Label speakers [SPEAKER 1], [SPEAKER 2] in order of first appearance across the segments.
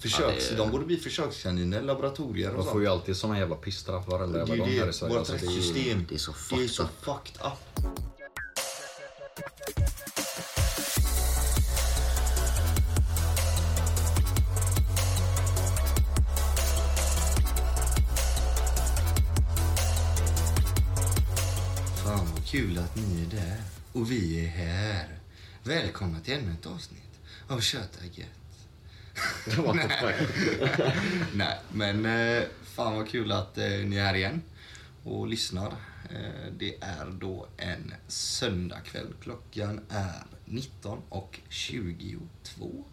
[SPEAKER 1] Försöks,
[SPEAKER 2] Ja, det-
[SPEAKER 1] De borde bli försökskaniner, laboratorier och
[SPEAKER 3] De får
[SPEAKER 1] sånt.
[SPEAKER 3] ju alltid såna jävla pisstraff varenda
[SPEAKER 1] Det
[SPEAKER 3] jävla gång här i
[SPEAKER 1] det,
[SPEAKER 3] Sverige.
[SPEAKER 1] vårt
[SPEAKER 3] Alltså, det är
[SPEAKER 1] rättssystem.
[SPEAKER 2] det är så
[SPEAKER 1] Det är
[SPEAKER 2] fucked
[SPEAKER 1] så
[SPEAKER 2] up.
[SPEAKER 1] fucked up. Fan vad kul att ni är där. Och vi är här. Välkomna till ännu ett avsnitt av Köta gött. Nej, men eh, fan vad kul att eh, ni är här igen och lyssnar. Eh, det är då en söndagkväll. Klockan är 19 och 22.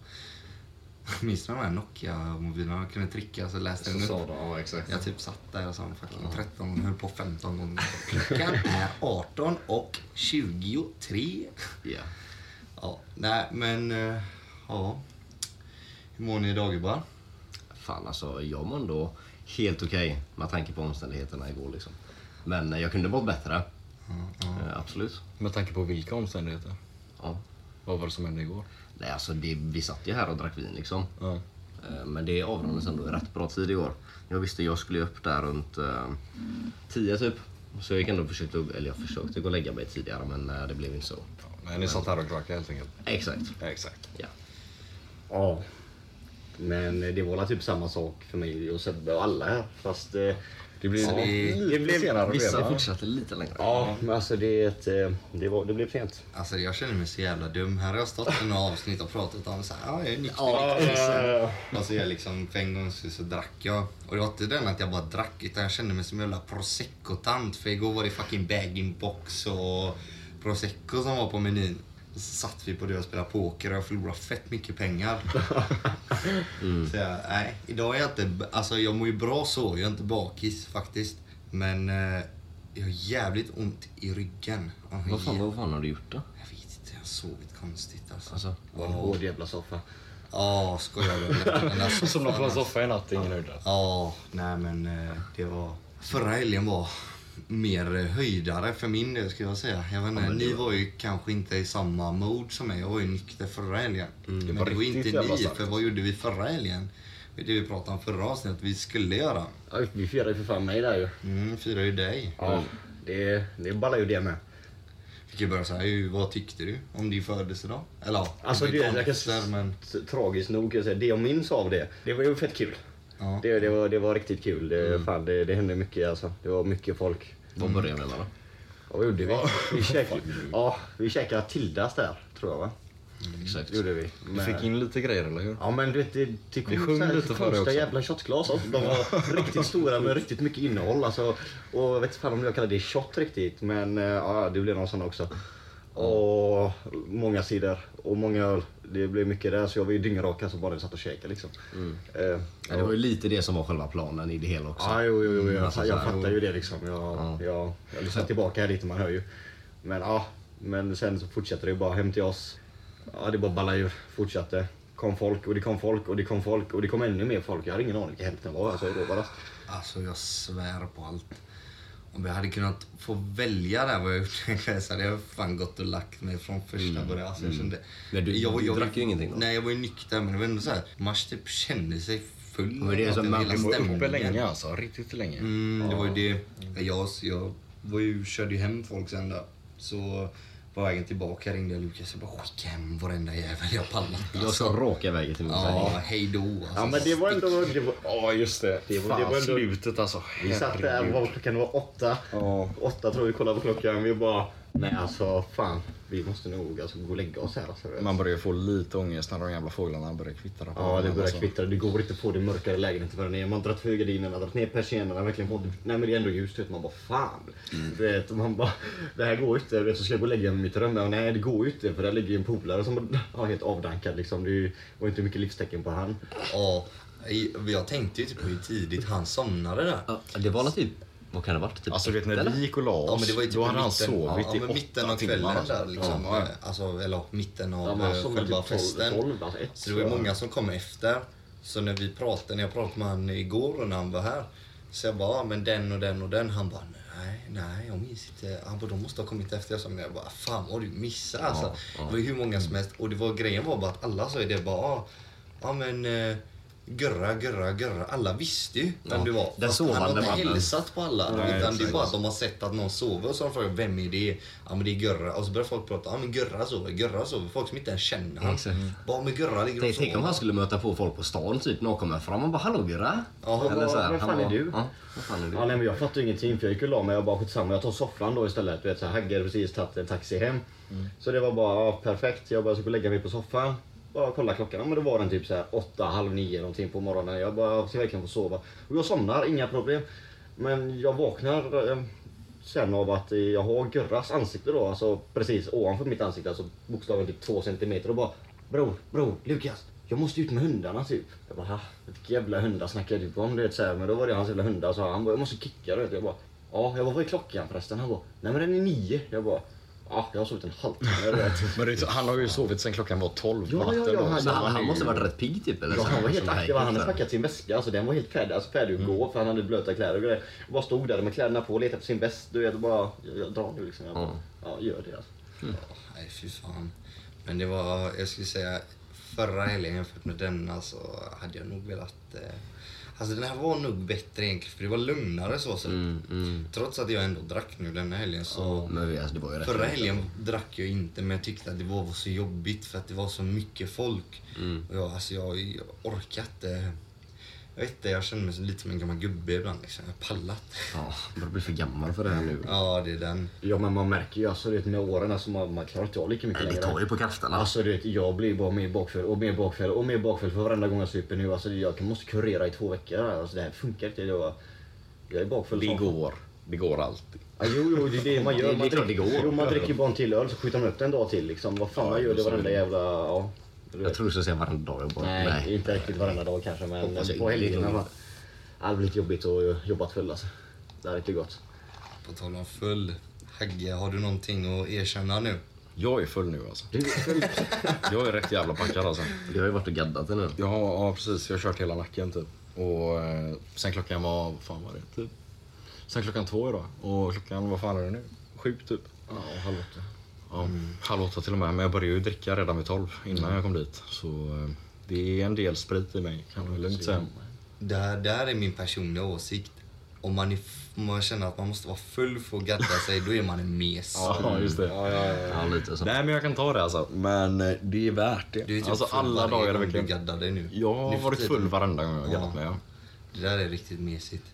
[SPEAKER 1] Minns ni de här Nokia-mobilerna? Man kunde trycka så läste den upp.
[SPEAKER 3] sa ja exakt.
[SPEAKER 1] Jag typ satt där och sa fucking 13 höll på 15 gånger. Klockan är 18 och 23.
[SPEAKER 2] Ja.
[SPEAKER 1] Ja, nej men ja. Hur mår ni idag gubbar?
[SPEAKER 2] Fan alltså, jag mår ändå helt okej med tanke på omständigheterna igår liksom. Men eh, jag kunde mått bättre. Eh, absolut.
[SPEAKER 3] Med tanke på vilka omständigheter?
[SPEAKER 2] Ja.
[SPEAKER 3] Vad var det som hände igår?
[SPEAKER 2] Nej, alltså det, vi satt ju här och drack vin liksom.
[SPEAKER 3] Ja.
[SPEAKER 2] Eh, Men det avrundades ändå i rätt bra tid igår. Jag visste jag skulle upp där runt eh, 10 typ. Så jag gick ändå och försökte, eller jag försökte gå och lägga mig tidigare men eh, det blev inte så.
[SPEAKER 3] Nej, ni satt här och drack helt enkelt.
[SPEAKER 2] Exakt.
[SPEAKER 3] Ja, exakt.
[SPEAKER 2] Ja.
[SPEAKER 4] Ja. Men det var typ samma sak för mig och Sebbe och alla här. Fast eh, det blev...
[SPEAKER 1] Så det-
[SPEAKER 4] det blev
[SPEAKER 3] senare
[SPEAKER 2] Vissa
[SPEAKER 3] redan.
[SPEAKER 2] fortsatte lite längre.
[SPEAKER 4] Ja, men alltså det, ett, eh, det, var, det blev sent.
[SPEAKER 1] Alltså jag känner mig så jävla dum. Här har jag stått i några avsnitt och pratat om så här, ja jag är nykter.
[SPEAKER 4] Ja,
[SPEAKER 1] så jag liksom, för en gång så, så drack jag. Och det var inte den att jag bara drack, utan jag kände mig som en jävla prosecco-tant. För igår var det fucking bag-in-box och prosecco som var på menyn. Och så satt vi på det och spelade poker och jag förlorade fett mycket pengar. Så jag, nej, idag är jag inte, alltså jag mår ju bra så, jag är inte bakis faktiskt. Men eh, jag har jävligt ont i ryggen.
[SPEAKER 2] Vad fan, vad fan har du gjort då?
[SPEAKER 1] Jag vet inte, jag har sovit konstigt alltså.
[SPEAKER 2] Alltså,
[SPEAKER 4] var en hård jävla soffa.
[SPEAKER 1] Ja, skojar du?
[SPEAKER 3] Somnade på en
[SPEAKER 1] alltså.
[SPEAKER 3] soffa i natt, ingen höjdare.
[SPEAKER 1] Ja, nej men eh, det var... Förra helgen var mer höjdare för min del skulle jag säga. Jag vet inte,
[SPEAKER 2] det
[SPEAKER 1] ni
[SPEAKER 2] var-
[SPEAKER 1] var ju kanske inte i samma mode som mig. Jag var ju nykter förra helgen. men det
[SPEAKER 3] var
[SPEAKER 1] inte ni,
[SPEAKER 3] starkt.
[SPEAKER 1] för vad gjorde vi förra helgen? Det vi pratade om förra avsnittet, vi skulle göra.
[SPEAKER 4] Ja, vi firade ju för fan mig där ju.
[SPEAKER 1] Mm, firar ju dig.
[SPEAKER 4] Ja, det, det ballar ju det med.
[SPEAKER 1] Fick ju börja säga, hur- vad tyckte du om din födelsedag? Eller ja,
[SPEAKER 4] Alltså det,
[SPEAKER 1] efter, men...
[SPEAKER 4] tragiskt nog kan jag säga, det jag minns av det, det var ju fett kul.
[SPEAKER 1] Ja.
[SPEAKER 4] Det, det, var, det var riktigt kul. Det, fan, det, det hände mycket alltså. Det var mycket folk.
[SPEAKER 2] vad började med då?
[SPEAKER 4] Vad gjorde vi? Vi käkade, ja, vi käkade Tildas där, tror jag va?
[SPEAKER 2] Exakt.
[SPEAKER 4] Det gjorde vi.
[SPEAKER 3] Du
[SPEAKER 4] Men-
[SPEAKER 3] fick in lite grejer, eller hur?
[SPEAKER 4] Ja men du vet, det, det kom
[SPEAKER 3] Vi sjöng
[SPEAKER 4] här
[SPEAKER 3] lite för det också.
[SPEAKER 4] jävla shotglas. Alltså. De var riktigt stora med riktigt mycket innehåll. Alltså. Och jag vet inte fan om jag kallar det shot riktigt. Men eh, ja, det blev någon sån också. Och många sidor och många öl. Det blev mycket där så jag var ju dyngrak alltså bara satt och käkade liksom. Eh,
[SPEAKER 2] Ja, det var ju lite det som var själva planen i det hela också.
[SPEAKER 4] Ja, jo, jo, jo, jag, jag
[SPEAKER 2] så här,
[SPEAKER 4] fattar ju det liksom. Jag,
[SPEAKER 2] Ja.
[SPEAKER 4] jag, jag lyssnar tillbaka här lite, man hör ju. Men ja, men sen så fortsätter det ju bara hem till oss. Ja, det bara ballade ur. Fortsatte. Kom folk och det kom folk och det kom folk och det kom ännu mer folk. Jag hade ingen aning vilka hälften var. Alltså, det var
[SPEAKER 1] Alltså jag svär på allt. Om jag hade kunnat få välja där vad jag gjort så hade jag fan gått och lagt mig från första början. Alltså, jag kände,
[SPEAKER 2] Men du-
[SPEAKER 1] jag,
[SPEAKER 2] du drack ju ingenting då?
[SPEAKER 1] Nej, jag var ju nykter men det var ändå så här, man typ kände sig full.
[SPEAKER 2] Men det är
[SPEAKER 1] den
[SPEAKER 2] man-
[SPEAKER 3] var uppe länge alltså, riktigt länge.
[SPEAKER 1] Mm, det var ju det. Jag, jag var ju, körde ju hem folk sen där. Så på vägen tillbaka ringde jag Lukas och bara skicka hem varenda jävel jag pallat.
[SPEAKER 2] Jag ska raka vägen till min
[SPEAKER 1] Ja, hej då. Alltså,
[SPEAKER 4] Ja men det var ändå... Det var,
[SPEAKER 3] Ja, just det.
[SPEAKER 4] Det var-
[SPEAKER 3] Fan,
[SPEAKER 4] det var ändå-
[SPEAKER 3] slutet alltså.
[SPEAKER 4] vi satt där, var klockan? Det var åtta.
[SPEAKER 3] Ja.
[SPEAKER 4] Åtta tror vi kollade på klockan. Vi bara, nej alltså fan. Vi måste nog alltså, gå och lägga oss här. Alltså.
[SPEAKER 3] Man börjar ju få lite ångest när de jävla fåglarna börjar kvittra på
[SPEAKER 4] Ja, det börjar
[SPEAKER 3] alltså.
[SPEAKER 4] kvittra. Det går inte att få det mörkare i lägenheten förrän man har dragit för gardinerna, dragit ner persiennerna, verkligen fått... Nej men det är ändå ljust ut. Man bara fan. Du vet, man bara, det här går ju inte. Vet, Så ska jag gå och lägga mig i mitt rum. Nej det går ju inte för där ligger ju en polare som är helt avdankad liksom. Det var inte mycket livstecken på han.
[SPEAKER 1] Ja, jag tänkte ju typ hur tidigt han somnade där.
[SPEAKER 2] Ja, det var typ, vad kan det ha varit? Typ
[SPEAKER 3] Alltså du vet när vi gick och la oss,
[SPEAKER 1] Ja, men det var ju typ
[SPEAKER 3] då hade han
[SPEAKER 1] mitten,
[SPEAKER 3] sovit
[SPEAKER 1] ja,
[SPEAKER 3] i
[SPEAKER 1] mitten av
[SPEAKER 3] timmar.
[SPEAKER 1] kvällen
[SPEAKER 3] alltså.
[SPEAKER 1] där liksom.
[SPEAKER 3] Ja,
[SPEAKER 1] Alltså, eller mitten av
[SPEAKER 4] Ja,
[SPEAKER 1] eh, själva
[SPEAKER 4] typ
[SPEAKER 1] festen.
[SPEAKER 4] tolv, alltså ett,
[SPEAKER 1] så det var ju många som kom efter. Så när vi pratade, när jag pratade med han igår och när han var här. Så jag bara, ja, men den och den och den. Han bara, nej, nej, jag minns inte. Han bara, de måste ha kommit efter. Jag sa, men jag bara, fan vad du missar alltså.
[SPEAKER 2] ja.
[SPEAKER 1] Det var ju hur många som helst. Och det var, grejen var bara att alla sa ju det bara, ja, ja men eh, Gurra, gurra, gurra. Alla visste ju vem
[SPEAKER 2] Ja,
[SPEAKER 1] du var.
[SPEAKER 2] den
[SPEAKER 1] han har inte
[SPEAKER 2] mannen.
[SPEAKER 1] hälsat på alla.
[SPEAKER 3] Nej,
[SPEAKER 1] utan det är bara att de har sett att någon sover och så har de frågat vem är det? Ja men det är Gurra. Och så börjar folk prata. Ja men Gurra sover, Gurra sover. Folk som inte ens känner han.
[SPEAKER 2] Exakt.
[SPEAKER 1] Bara men Gurra ligger och
[SPEAKER 2] Tänk, tänk om han skulle möta på folk på stan typ. Någon kommer fram och bara “Hallå Gurra?”
[SPEAKER 1] Ja,
[SPEAKER 4] vad-
[SPEAKER 2] Eller så här,
[SPEAKER 4] vad fan är du?
[SPEAKER 2] Ja, vad fan är du?
[SPEAKER 4] Ja, nej, men jag fattar ingenting för jag gick och la mig och bara skitsamma jag tar soffan då istället. Du vet, så här, Hagge hade precis tagit en taxi hem. Så det var bara ja, perfekt. Jag bara skulle lägga mig på soffan. Bara kolla klockan. Ja, men då var den typ så här åtta, halv nio någonting på morgonen. Jag bara ska verkligen få sova. Och jag somnar, inga problem. Men jag vaknar eh, sen av att jag har Gurras ansikte då. Alltså precis ovanför mitt ansikte. Alltså bokstavligen typ två centimeter. Och bara Bror, bror, Lukas. Jag måste ut med hundarna typ. Jag bara, vilka jävla hundar snackar du om? Du vet, så här, men då var det hans jävla hundar. Så han bara, jag måste kicka. Du vet. Jag bara, ja, jag bara, vad är klockan förresten? Han bara, nej men den är nio. Jag bara, ja, jag har sovit en halvtimme.
[SPEAKER 3] Men det, han har ju sovit sen klockan var 12 på
[SPEAKER 4] Ja, ja,
[SPEAKER 3] natten.
[SPEAKER 4] ja,
[SPEAKER 3] då,
[SPEAKER 4] han-
[SPEAKER 2] han, han
[SPEAKER 3] ju-
[SPEAKER 2] måste varit rätt pigg typ? Eller
[SPEAKER 4] Ja, han var helt aktiv. Han hade packat sin väska. Alltså, den var helt färdig, alltså, färdig att gå för han hade blöta kläder och grejer. Jag bara stod där med kläderna på och letade på sin väst. Du vet, och bara, jag, jag drar nu liksom. Jag bara, ja, gör det alltså.
[SPEAKER 1] Nej fy fan. Men det var, jag skulle säga, förra helgen jämfört med denna så hade jag nog velat... Eh, alltså den här var nog bättre egentligen för det var lugnare så sett.
[SPEAKER 2] Mm, mm.
[SPEAKER 1] Trots att jag ändå drack nu denna helgen så...
[SPEAKER 2] Men vi- alltså,
[SPEAKER 1] Förra helgen drack jag inte men jag tyckte att det var så jobbigt för att det var så mycket folk.
[SPEAKER 2] Mm.
[SPEAKER 1] Och jag, alltså jag, jag orkar inte. Jag vet inte, jag känner mig lite som en gammal gubbe ibland. Liksom. Jag har pallat.
[SPEAKER 2] Ja, börjar bli för gammal för det här nu.
[SPEAKER 1] Ja, det är den.
[SPEAKER 4] Ja, men man märker ju alltså, du vet, med åren, alltså, man, man klarar inte av lika mycket
[SPEAKER 2] Nej, det
[SPEAKER 4] längre.
[SPEAKER 2] tar ju på krafterna.
[SPEAKER 4] Alltså du vet, jag blir bara mer bakfull och mer bakfull och mer bakfull för varenda gång jag super nu. Alltså jag måste kurera i två veckor. Alltså det här funkar inte. Jag, jag är bakfull
[SPEAKER 3] Det går. Det går alltid.
[SPEAKER 4] Ja, jo, jo, det är det man
[SPEAKER 2] Det-
[SPEAKER 4] gör.
[SPEAKER 2] det
[SPEAKER 4] Man
[SPEAKER 2] det
[SPEAKER 4] dricker,
[SPEAKER 2] går.
[SPEAKER 4] jo, man dricker bara en till öl så skjuter man upp den en dag till. Liksom. Vad fan
[SPEAKER 3] Ja,
[SPEAKER 4] man gör det varenda
[SPEAKER 3] det.
[SPEAKER 4] jävla... Ja,
[SPEAKER 2] Jag tror du skulle säga varenda dag. Jag bara,
[SPEAKER 4] Nej, inte riktigt varenda dag kanske men
[SPEAKER 2] Hoppas jag
[SPEAKER 4] på helgerna. Det hade blivit jobbigt att jobba full alltså. Det hade inte gått.
[SPEAKER 1] På tal om full. Hagge, har du någonting att erkänna nu?
[SPEAKER 3] Jag är full nu alltså.
[SPEAKER 4] Du,
[SPEAKER 3] Jag är rätt jävla packad alltså.
[SPEAKER 2] Du har ju varit och gaddat nu.
[SPEAKER 3] Ja, ja precis. Jag har kört hela nacken typ. Och eh, sen klockan var, vad fan var det? Typ. Sen klockan två idag. Och klockan, vad fan är det nu? Sju typ.
[SPEAKER 4] ja, halv åtta.
[SPEAKER 3] Ja, halv åtta till och med. Men jag började ju dricka redan vid tolv innan jag kom dit. Så eh, det är en del sprit i mig kan man lugnt säga.
[SPEAKER 1] Det här, det här är min personliga åsikt. Om man, är, om man känner att man måste vara full för att gadda sig, då är man en mes.
[SPEAKER 3] Ja, just det. Ja, ja, ja.
[SPEAKER 2] Ja, lite så.
[SPEAKER 3] Nej men jag kan ta det alltså. Men eh, det är värt det.
[SPEAKER 1] Du är typ
[SPEAKER 3] alltså alla dagar är
[SPEAKER 1] gång
[SPEAKER 3] verkligen...
[SPEAKER 1] du gaddar dig nu.
[SPEAKER 3] Jag har varit full varenda gång jag har gaddat mig. Ja.
[SPEAKER 1] Det där är riktigt mesigt.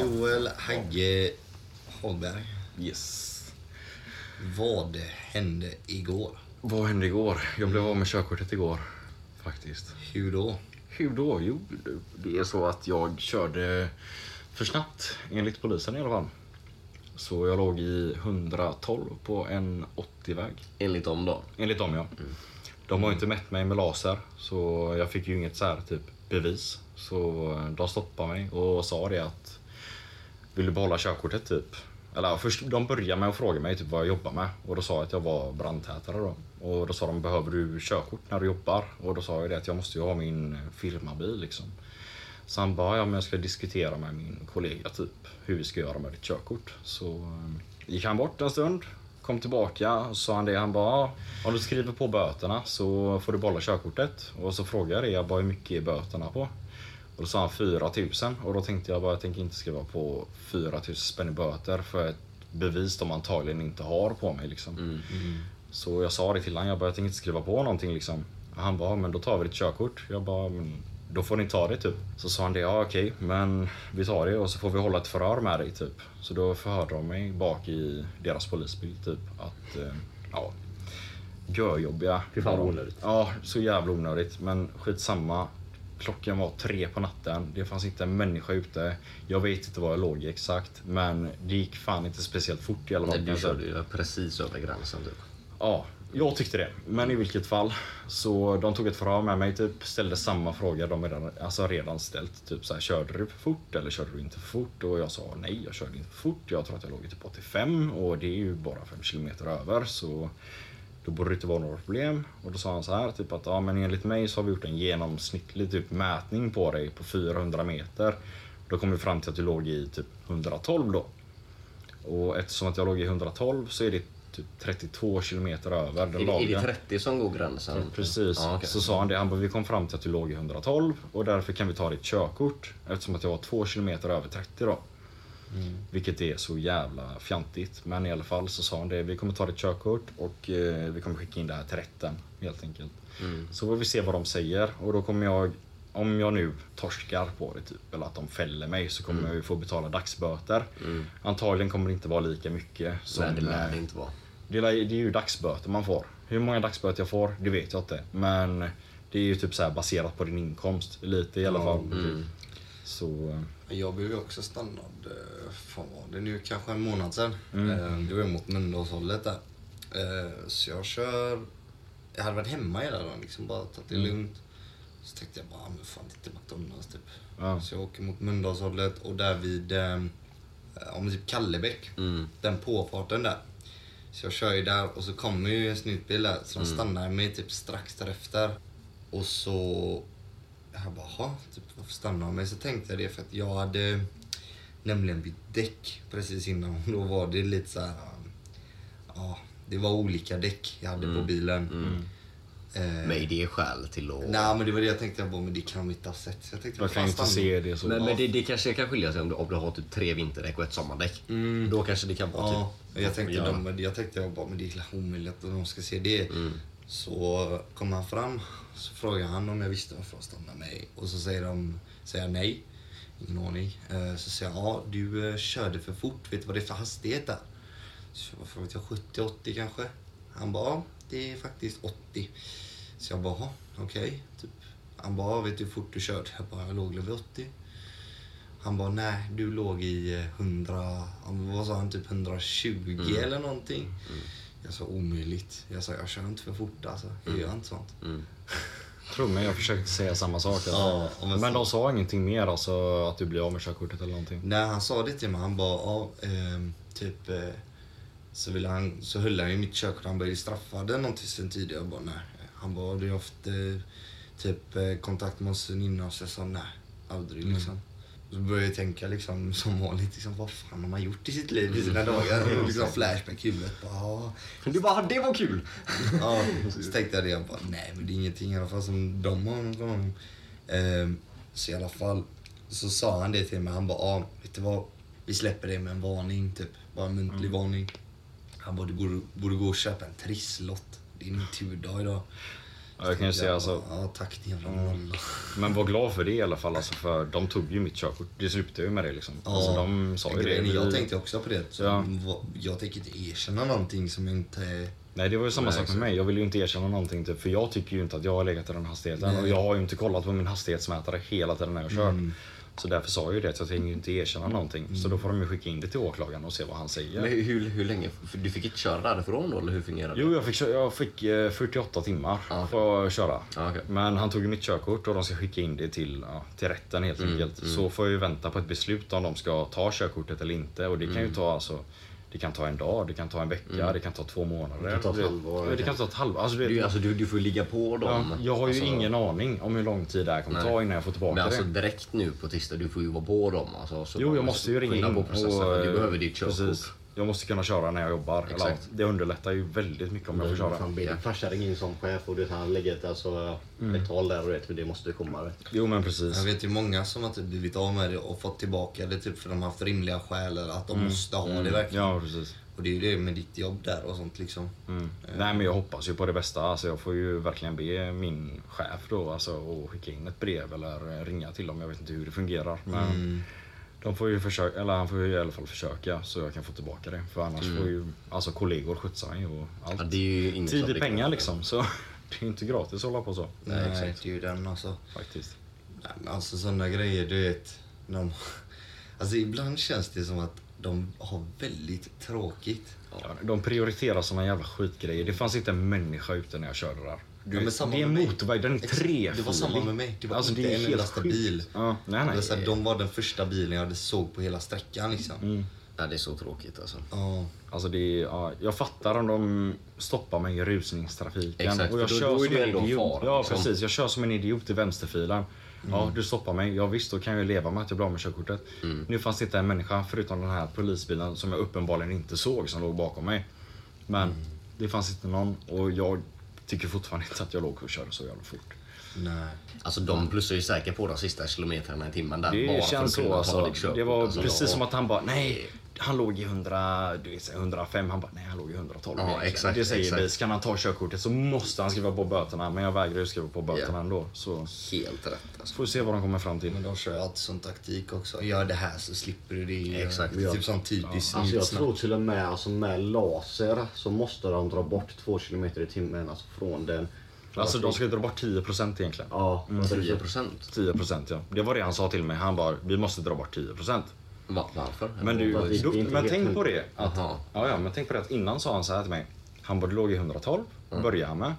[SPEAKER 1] Joel Hagge Hagberg.
[SPEAKER 3] Yes.
[SPEAKER 1] Vad hände igår?
[SPEAKER 3] Vad hände igår? Jag blev av med körkortet igår. Faktiskt.
[SPEAKER 1] Hur då?
[SPEAKER 3] Hur då? Jo, det är så att jag körde för snabbt, enligt polisen i alla fall. Så jag låg i 112 på en 80-väg.
[SPEAKER 2] Enligt dem då.
[SPEAKER 3] Enligt dem ja. De har inte mätt mig med laser, så jag fick ju inget så här, typ bevis. Så de stoppade mig och sa det att vill du behålla körkortet typ? Eller ja, först, de började med att fråga mig typ vad jag jobbar med och då sa jag att jag var brandtätare då. Och då sa de behöver du körkort när du jobbar? Och då sa jag det att jag måste ju ha min firmabil liksom. Så han bara, ja men jag ska diskutera med min kollega typ hur vi ska göra med ditt körkort. Så eh, gick han bort en stund, kom tillbaka och sa han det. Han bara, om du skriver på böterna så får du behålla körkortet. Och så frågade jag det, jag bara, hur mycket är böterna på? Och då sa han 4000 och då tänkte jag bara, jag tänker inte skriva på 4000 spänn i böter för ett bevis de antagligen inte har på mig liksom. Så jag sa det till honom, jag bara, jag tänker inte skriva på någonting liksom. Han bara, men då tar vi ditt körkort. Jag bara, men då får ni ta det typ. Så sa han det, ja okej, men vi tar det och så får vi hålla ett förhör med dig typ. Så då förhörde de mig bak i deras polisbil typ att, eh, ja, görjobbiga.
[SPEAKER 4] Fy fan vad onödigt.
[SPEAKER 3] Ja, så jävla onödigt. Men skitsamma. Klockan var tre på natten. Det fanns inte en människa ute. Jag vet inte vad jag låg exakt. Men det gick fan inte speciellt fort i alla fall.
[SPEAKER 2] Nej, du körde ju precis över gränsen typ.
[SPEAKER 3] Ja, jag tyckte det. Men i vilket fall. Så de tog ett förhör med mig, typ, ställde samma fråga de redan, alltså redan ställt. Typ så här, körde du för fort eller körde du inte för fort? Och jag sa nej, jag körde inte för fort. Jag tror att jag låg typ 85 och det är ju bara 5 kilometer över. Så Då borde det inte vara några problem. Och då sa han så här typ att ja men enligt mig så har vi gjort en genomsnittlig typ mätning på dig på 400 meter. Då kom vi fram till att du låg i typ 112 då. Och eftersom att jag låg i 112 så är det typ 32 kilometer över den
[SPEAKER 2] det- är det 30 som går gränsen?
[SPEAKER 3] Precis.
[SPEAKER 2] Ja, okej.
[SPEAKER 3] Så sa han det. Han bara, vi kom fram till att du låg i 112 och därför kan vi ta ditt körkort eftersom att jag var 2 kilometer över 30 då. Vilket är så jävla fjantigt. Men i alla fall så sa han det. Vi kommer ta ditt körkort och eh, vi kommer skicka in det här till rätten helt enkelt. Så får vi se vad de säger och då kommer jag om jag nu torskar på det typ, eller att de fäller mig så kommer jag ju få betala dagsböter. Antagligen kommer det inte vara lika mycket som...
[SPEAKER 2] Nej, det lär
[SPEAKER 3] eh,
[SPEAKER 2] det inte vara.
[SPEAKER 3] det är, det är ju dagsböter man får. Hur många dagsböter jag får, det vet jag inte. Men det är ju typ så baserat på din inkomst. Lite i alla fall. Så...
[SPEAKER 1] Jag blev ju också stannad, eh, fan var det nu, kanske en månad sedan.
[SPEAKER 3] Mm.
[SPEAKER 1] Eh, Det var mot Mölndalshållet där. Eh, Så jag kör, jag hade varit hemma hela dagen liksom, bara tagit det lugnt. Så tänkte jag bara, "Ah, men fan det är McDonalds typ.
[SPEAKER 3] Ja.
[SPEAKER 1] Så jag åker mot Mölndalshållet och där vid, om typ Kallebäck, den påfarten där. Så jag kör ju där och så kommer ju en snutbil där så de stannar mig typ strax därefter. Och så jag bara, "Jaha, typ, varför stannar de mig? Så tänkte jag det för att jag hade nämligen bytt däck precis innan. Då var det lite så här, ja, det var olika däck jag hade på bilen. Eh,
[SPEAKER 2] Men det är skäl till att...
[SPEAKER 1] Nej men det var det jag tänkte, jag bara, men det kan de inte ha sett. Så jag tänkte,
[SPEAKER 3] Jag
[SPEAKER 1] vad
[SPEAKER 3] kan inte se det så.
[SPEAKER 2] Men, men det, det kanske kan skilja sig om du, om du har typ tre vinterdäck och ett sommardäck. Då kanske det kan vara
[SPEAKER 1] Mm. Ja,
[SPEAKER 2] typ...
[SPEAKER 1] jag tänkte, de, jag tänkte jag bara, men det är omöjligt att de ska se det. Så kom han fram, så frågade han om jag visste varför de stannade mig. Och så säger de, säger jag nej. Ingen aning. Eh, Så säger jag, ja du eh, körde för fort, vet du vad det är för hastighet där? Så varför vet jag, 70-80 kanske? Han bara, ja det är faktiskt 80. Så jag bara, "Jaha, okej. Typ. Han bara, vet du hur fort du körde? Jag bara, jag låg över 80. Han bara, nej du låg i eh, 100, han- vad sa han, typ 120 eller någonting. Jag sa omöjligt. Jag sa, jag kör inte för fort alltså. Jag gör inte sånt.
[SPEAKER 3] Tro mig, jag försökte säga samma sak. Alltså.
[SPEAKER 1] Ja, men
[SPEAKER 3] men de sa ingenting mer, alltså att du blir av med körkortet eller någonting.
[SPEAKER 1] När han sa det till mig, han bara, ja, ehm, typ eh, så, ville han, så höll han ju mitt körkort. Han du straffad eller någonting sen tidigare? Jag bara, nej. Han bara, har du haft eh, typ eh, kontakt med oss innan? Så jag sa, nej, aldrig liksom. Så började jag tänka liksom som vanligt, liksom, vad fan har man gjort i sitt liv i sina dagar? Och liksom flashback i huvudet. Bara.
[SPEAKER 2] Du bara, det var kul!
[SPEAKER 1] Ja, så tänkte jag det. Jag bara, nej men det är ingenting i alla fall som de har någon gång. Ehm, så i alla fall så sa han det till mig. Han bara, ja, vet du vad? Vi släpper dig med en varning typ. Bara en muntlig varning. Han bara, du borde, borde gå och köpa en trisslott. Det är din turdag idag.
[SPEAKER 3] Ja, jag kan ju säga alltså,
[SPEAKER 1] Ja, tack din jävla nolla.
[SPEAKER 3] men var glad för det i alla fall, alltså, för de tog ju mitt körkort. Det slutade ju med det liksom. Alltså, de sa ju det.
[SPEAKER 1] Jag tänkte också på det. Så
[SPEAKER 3] Ja.
[SPEAKER 1] Jag tänker inte erkänna någonting som inte...
[SPEAKER 3] Nej det var ju samma
[SPEAKER 2] Nej,
[SPEAKER 3] sak med mig. Jag vill ju inte erkänna någonting typ, för jag tycker ju inte att jag har legat i den hastigheten.
[SPEAKER 1] Nej.
[SPEAKER 3] Och jag har ju inte kollat på min hastighetsmätare hela tiden när jag kör.
[SPEAKER 1] Mm.
[SPEAKER 3] Så därför sa jag ju det att jag tänker ju inte erkänna någonting. Så då får de ju skicka in det till åklagaren och se vad han säger.
[SPEAKER 2] Men hur, hur, länge? För Du fick inte köra därifrån då, eller hur fungerar det?
[SPEAKER 3] Jo, jag fick, jag fick eh, 48 timmar
[SPEAKER 2] Ah, okej.
[SPEAKER 3] för att köra.
[SPEAKER 2] Ah, okej.
[SPEAKER 3] Men han tog ju mitt körkort och de ska skicka in det till, ja, till rätten helt
[SPEAKER 2] Mm,
[SPEAKER 3] enkelt. Så får jag ju vänta på ett beslut om de ska ta körkortet eller inte. Och det kan
[SPEAKER 2] Mm.
[SPEAKER 3] ju ta alltså det kan ta en dag, det kan ta en vecka, det kan ta två månader.
[SPEAKER 4] Det kan ta ett
[SPEAKER 3] Det-
[SPEAKER 4] halvår.
[SPEAKER 3] Ja, Det kan ta ett halvår. Alltså, du
[SPEAKER 2] Du, alltså, du, du får ligga på
[SPEAKER 3] ja,
[SPEAKER 2] dem.
[SPEAKER 3] jag har ju
[SPEAKER 2] alltså,
[SPEAKER 3] ingen aning om hur lång tid det här kommer
[SPEAKER 2] Nej.
[SPEAKER 3] ta innan jag får tillbaka
[SPEAKER 2] Men alltså
[SPEAKER 3] det.
[SPEAKER 2] direkt nu på tisdag, du får ju vara på dem. Alltså, så
[SPEAKER 3] Jo, jag måste ju ringa in.
[SPEAKER 2] på processen, för du behöver ditt körkort.
[SPEAKER 3] Jag måste kunna köra när jag jobbar. Eller, det underlättar ju väldigt mycket om jag får köra.
[SPEAKER 4] Fan, Din farsa ringer in som chef och du, vet, han lägger ett, alltså, ett tal där och vet, men det måste komma. Vet.
[SPEAKER 3] Jo men precis.
[SPEAKER 1] Jag vet ju många som har typ blivit av med det och fått tillbaka det typ för de har haft rimliga skäl eller att de måste ha det verkligen.
[SPEAKER 3] Ja precis.
[SPEAKER 1] Och det är ju det med ditt jobb där och sånt liksom.
[SPEAKER 3] Mm. Nej men jag hoppas ju på det bästa. Alltså, jag får ju verkligen be min chef då alltså, att skicka in ett brev eller eh, ringa till dem. Jag vet inte hur det fungerar. Men de får ju försöka, eller han får ju i alla fall försöka så jag kan få tillbaka det. För annars får ju alltså, kollegor skjutsa mig och allt.
[SPEAKER 2] Ja, det är ju inget
[SPEAKER 3] Tid är pengar liksom. Så det är ju inte gratis att hålla på så.
[SPEAKER 1] Nej,
[SPEAKER 2] Nej, exakt.
[SPEAKER 1] det är ju den alltså.
[SPEAKER 3] Faktiskt.
[SPEAKER 1] Nej, men alltså sådana grejer, du vet. De, alltså ibland känns det som att de har väldigt tråkigt.
[SPEAKER 3] Ja, de prioriterar såna jävla skitgrejer. Det fanns inte en människa ute när jag körde där. Du,
[SPEAKER 1] Ja, men samma
[SPEAKER 3] det är motorväg, den är trefilig.
[SPEAKER 1] Det var samma med mig. Det var
[SPEAKER 3] alltså,
[SPEAKER 1] inte
[SPEAKER 3] det är
[SPEAKER 1] en
[SPEAKER 3] helt
[SPEAKER 1] endaste
[SPEAKER 3] sjukt.
[SPEAKER 1] bil.
[SPEAKER 3] Ja, nej, nej.
[SPEAKER 1] här, de var den första bilen jag hade såg på hela sträckan liksom.
[SPEAKER 3] Mm.
[SPEAKER 2] Ja, det är så tråkigt alltså.
[SPEAKER 1] Ja.
[SPEAKER 3] Alltså det är, ja, jag fattar om de stoppar mig i rusningstrafiken.
[SPEAKER 2] Exakt,
[SPEAKER 3] och jag
[SPEAKER 2] då-
[SPEAKER 3] kör
[SPEAKER 2] då är
[SPEAKER 3] som en idiot.
[SPEAKER 2] fara,
[SPEAKER 3] Ja
[SPEAKER 2] liksom.
[SPEAKER 3] precis, jag kör som en idiot i vänsterfilen. Ja, du stoppar mig. Ja visst, då kan jag ju leva med att jag blir av med körkortet. Nu fanns det inte en människa förutom den här polisbilen som jag uppenbarligen inte såg som låg bakom mig. Men det fanns inte någon och jag tycker fortfarande inte att jag låg och körde så jävla fort.
[SPEAKER 1] Nej.
[SPEAKER 2] Alltså de plussar ju säkert på de sista kilometrarna i timmen där. bara
[SPEAKER 3] Det
[SPEAKER 2] för
[SPEAKER 3] känns
[SPEAKER 2] att
[SPEAKER 3] så alltså. Det var
[SPEAKER 2] Alltså,
[SPEAKER 3] precis
[SPEAKER 2] ja.
[SPEAKER 3] som att han bara, nej, han låg i 100, du vet, 105. Han bara, nej han låg i 112
[SPEAKER 2] Ja, exakt,
[SPEAKER 3] Det säger
[SPEAKER 2] exakt.
[SPEAKER 3] vi. Ska han ta körkortet så måste han skriva på böterna. Men jag vägrar ju skriva på böterna
[SPEAKER 2] Ja.
[SPEAKER 3] ändå. Så
[SPEAKER 2] Helt rätt alltså.
[SPEAKER 3] får vi se vad de kommer fram till.
[SPEAKER 1] Men de kör ju alltid sån taktik också. Gör det här så slipper du det.
[SPEAKER 2] Exakt.
[SPEAKER 1] Det är typ sån typisk
[SPEAKER 4] Alltså jag tror till och med alltså med laser så måste de dra bort 2 km i timmen alltså från den.
[SPEAKER 3] Alltså de ska dra bort 10% egentligen.
[SPEAKER 4] Ja, är
[SPEAKER 2] 10
[SPEAKER 4] så-
[SPEAKER 2] procent.
[SPEAKER 3] 10% ja. Det var det han sa till mig. Han bara, vi måste dra bort 10%.
[SPEAKER 2] Va, varför?
[SPEAKER 3] Men, du,
[SPEAKER 4] är
[SPEAKER 3] då,
[SPEAKER 4] inte
[SPEAKER 3] men tänk på det. Att, ja, ja, men tänk på det att innan sa han så här till mig. Han bara, du låg i 112. Började han med.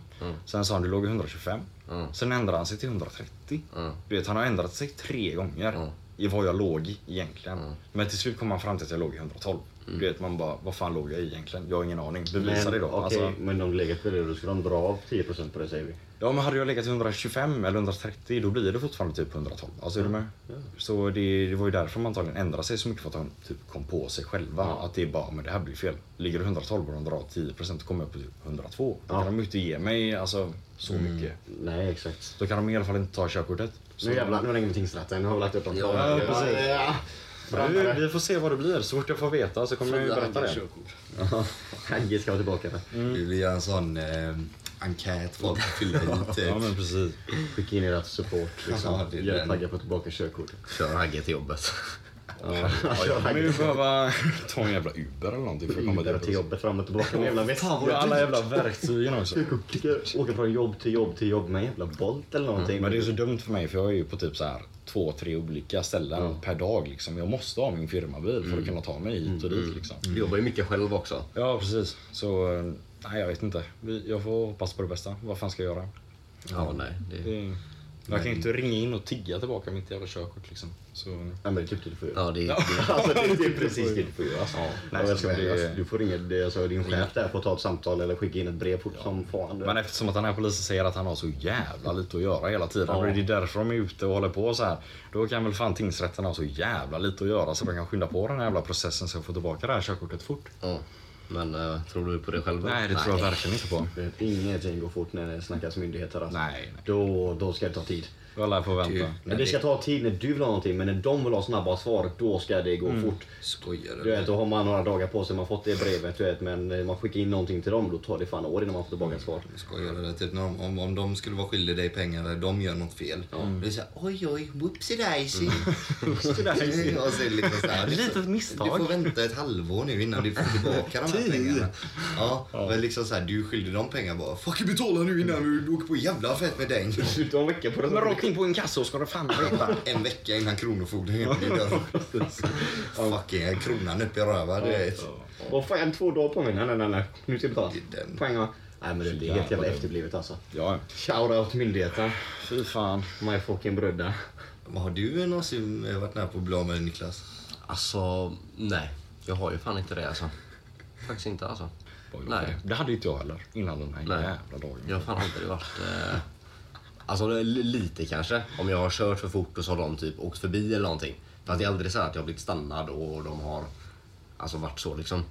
[SPEAKER 3] Sen sa han, du låg i 125.
[SPEAKER 2] Mm.
[SPEAKER 3] Sen ändrade han sig till 130.
[SPEAKER 2] Mm.
[SPEAKER 3] Du vet, han har ändrat sig tre gånger
[SPEAKER 2] Mm.
[SPEAKER 3] i vad jag låg i egentligen. Men till slut kom han fram till att jag låg i 112. Du vet, man bara, vad fan låg jag i egentligen? Jag har ingen aning. Bevisa det då.
[SPEAKER 4] okej,
[SPEAKER 3] Alltså,
[SPEAKER 4] men de legat på det då ska de dra av 10% på det säger vi.
[SPEAKER 3] Ja, men hade jag legat i 125 eller 130 då blir det fortfarande typ 112. Alltså, är du med? Så det, det var ju därför man antagligen ändrade sig så mycket för att de typ kom på sig själva. Att det är bara, men det här blir fel. Ligger det 112 och de drar av 10% då kommer jag upp på typ 102. Då kan de ju inte ge mig alltså, så mycket.
[SPEAKER 4] Nej exakt.
[SPEAKER 3] Då kan de i alla fall inte ta körkortet. Så-
[SPEAKER 4] Nu jävlar, nu har det inget tingsrätten. Nu har vi lagt upp dem.
[SPEAKER 2] Ja,
[SPEAKER 3] precis.
[SPEAKER 4] Ja,
[SPEAKER 3] Vi, vi får se vad det blir. Så fort jag får veta så kommer jag ju berätta det.
[SPEAKER 4] Hagge ska vara tillbaka.
[SPEAKER 1] Vi vill göra en sån eh, enkät folk fyller i typ.
[SPEAKER 3] Ja men precis.
[SPEAKER 4] Skicka in ert support. Liksom.
[SPEAKER 1] Ja, det är
[SPEAKER 4] Hjälp
[SPEAKER 1] den.
[SPEAKER 4] Hagge få tillbaka körkortet.
[SPEAKER 2] Kör Hagge till jobbet.
[SPEAKER 3] Ja, jag kommer ju behöva ta en jävla Uber eller någonting för att komma
[SPEAKER 4] Uber till jobbet fram och tillbaka med jävla väska.
[SPEAKER 3] Ja, alla jävla verktygen också.
[SPEAKER 4] Åka från jobb till jobb till jobb med en jävla Bolt eller någonting.
[SPEAKER 3] Men det är så dumt för mig för jag är ju på typ så här två, tre olika ställen per dag liksom. Jag måste ha min firmabil för att kunna ta mig hit och dit liksom.
[SPEAKER 2] Du jobbar ju mycket själv också.
[SPEAKER 3] Ja precis. Så eh, nej jag vet inte. Vi- Jag får hoppas på det bästa. Vad fan ska jag göra?
[SPEAKER 2] Ja, nej. Det...
[SPEAKER 3] Det, jag kan ju inte ringa in och tigga tillbaka mitt jävla körkort liksom. Så,
[SPEAKER 4] Ja, men det är typ det du får göra.
[SPEAKER 2] Ja, det, det...
[SPEAKER 4] Alltså, det, det är precis det du får göra. Alltså.
[SPEAKER 3] nej,
[SPEAKER 4] Ja, jag ska,
[SPEAKER 3] men det-
[SPEAKER 4] alltså, du får ringa det, alltså, din chef där får ta ett samtal eller skicka in ett brev fort som fan.
[SPEAKER 3] Men eftersom att den här polisen säger att han har så jävla lite att göra hela tiden
[SPEAKER 4] Ja.
[SPEAKER 3] och det är därför de är ute och håller på så här. Då kan väl fan tingsrätten ha så jävla lite att göra så de kan skynda på den här jävla processen så jag får tillbaka det här körkortet fort.
[SPEAKER 2] Ja. Men eh, tror du på det själv?
[SPEAKER 3] Nej det tror jag verkligen inte på.
[SPEAKER 4] Ingenting går fort när det snackas myndigheter. Alltså.
[SPEAKER 3] Nej, nej.
[SPEAKER 4] Då, då ska det ta tid.
[SPEAKER 3] Jag lär få vänta.
[SPEAKER 4] Men det ska ta tid när du vill ha någonting, men när de vill ha snabba svar, då ska det gå fort.
[SPEAKER 1] Skojar
[SPEAKER 4] Du
[SPEAKER 1] du?
[SPEAKER 4] vet, då har man några dagar på sig, man har fått det brevet, du vet, men när man skickar in någonting till dem, då tar det fan år innan man får tillbaka ett svar.
[SPEAKER 1] Skojar du? Typ de, om, om de skulle vara skyldiga dig pengar eller de gör något fel. Det är såhär, oj oj, whoopsie daisy. du får-
[SPEAKER 3] Litet misstag.
[SPEAKER 1] Du får vänta ett halvår nu innan du får tillbaka de här pengarna. Ja, men liksom såhär, du skyldig dem pengar bara. Fucking betala nu innan du åker på jävla fett med dig.
[SPEAKER 4] En vecka på det.
[SPEAKER 3] In på en kassa ska du fan veta.
[SPEAKER 1] En vecka innan kronofogden är vid dörren. Fucking kronan upp i röva, du vet.
[SPEAKER 4] Vad fan, två dagar på mig. Nej, nej, nej, nej. Nu ska jag betala.
[SPEAKER 1] Det är den.
[SPEAKER 4] Poäng va? Nej, men det är helt jävla efterblivet alltså.
[SPEAKER 3] Ja,
[SPEAKER 4] Shoutout myndigheten.
[SPEAKER 3] fy fan.
[SPEAKER 4] My fucking bröder.
[SPEAKER 1] Har du någonsin varit nära på att bli av med Niklas?
[SPEAKER 2] Alltså, nej. Jag har ju fan inte det alltså. Faktiskt inte alltså. Nej.
[SPEAKER 3] Det hade inte jag heller innan den här
[SPEAKER 2] Nej.
[SPEAKER 3] jävla dagen.
[SPEAKER 2] Jag har fan aldrig varit... Eh... Alltså det lite kanske. Om jag har kört för fort och så har de typ åkt förbi eller någonting. Fast det är aldrig så att jag har blivit stannad och de har alltså varit så liksom.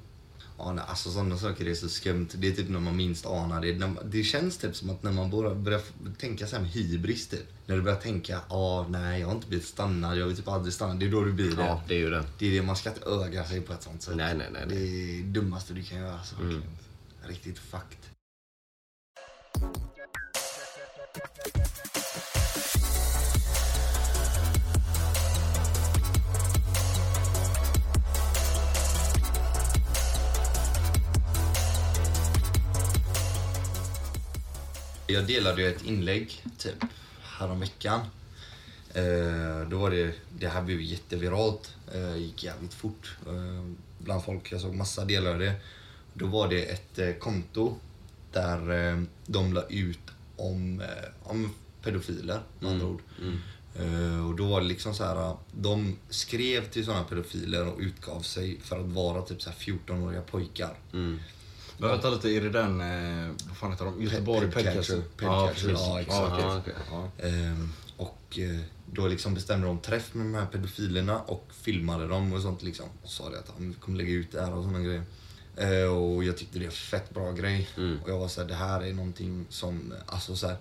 [SPEAKER 1] Ja, nej, alltså sådana saker är så skumt. Det är typ när man minst anar det. Det känns typ som att när man börjar, börjar tänka så här med hybris typ. När du börjar tänka, ah nej jag har inte blivit stannad, jag vill typ aldrig stanna. Det är då du blir det.
[SPEAKER 2] Ja, det är ju det.
[SPEAKER 1] Det är det, man ska inte öga sig på ett sånt sätt.
[SPEAKER 2] Nej, nej, nej,
[SPEAKER 1] Det
[SPEAKER 2] nej.
[SPEAKER 1] är det dummaste du kan göra. Alltså.
[SPEAKER 2] Mm.
[SPEAKER 1] Riktigt fucked. Jag delade ju ett inlägg typ häromveckan. Eh, då var det, det här blev jätteviralt. Eh, gick jävligt fort eh, bland folk. Jag såg massa delade det. Då var det ett eh, konto där eh, de la ut om, eh, om pedofiler med andra ord. Eh, och och då var det liksom så här, de skrev till sådana pedofiler och utgav sig för att vara typ så här 14-åriga pojkar.
[SPEAKER 2] Mm.
[SPEAKER 3] Men vänta lite, är det den, eh, vad fan heter de? Göteborg
[SPEAKER 1] Pedcatcher.
[SPEAKER 3] Pedcatcher?
[SPEAKER 1] Pedcatcher,
[SPEAKER 3] precis.
[SPEAKER 1] ja, exakt.
[SPEAKER 3] Ja.
[SPEAKER 2] Ja, okej.
[SPEAKER 3] Ja.
[SPEAKER 1] Ehm, och eh, då liksom bestämde de träff med de här pedofilerna och filmade dem och sånt liksom. Och sa det att han kommer lägga ut det här och såna grejer. Eh, och jag tyckte det var en fett bra grej.
[SPEAKER 2] Mm.
[SPEAKER 1] Och jag var såhär, det här är någonting som, alltså så här,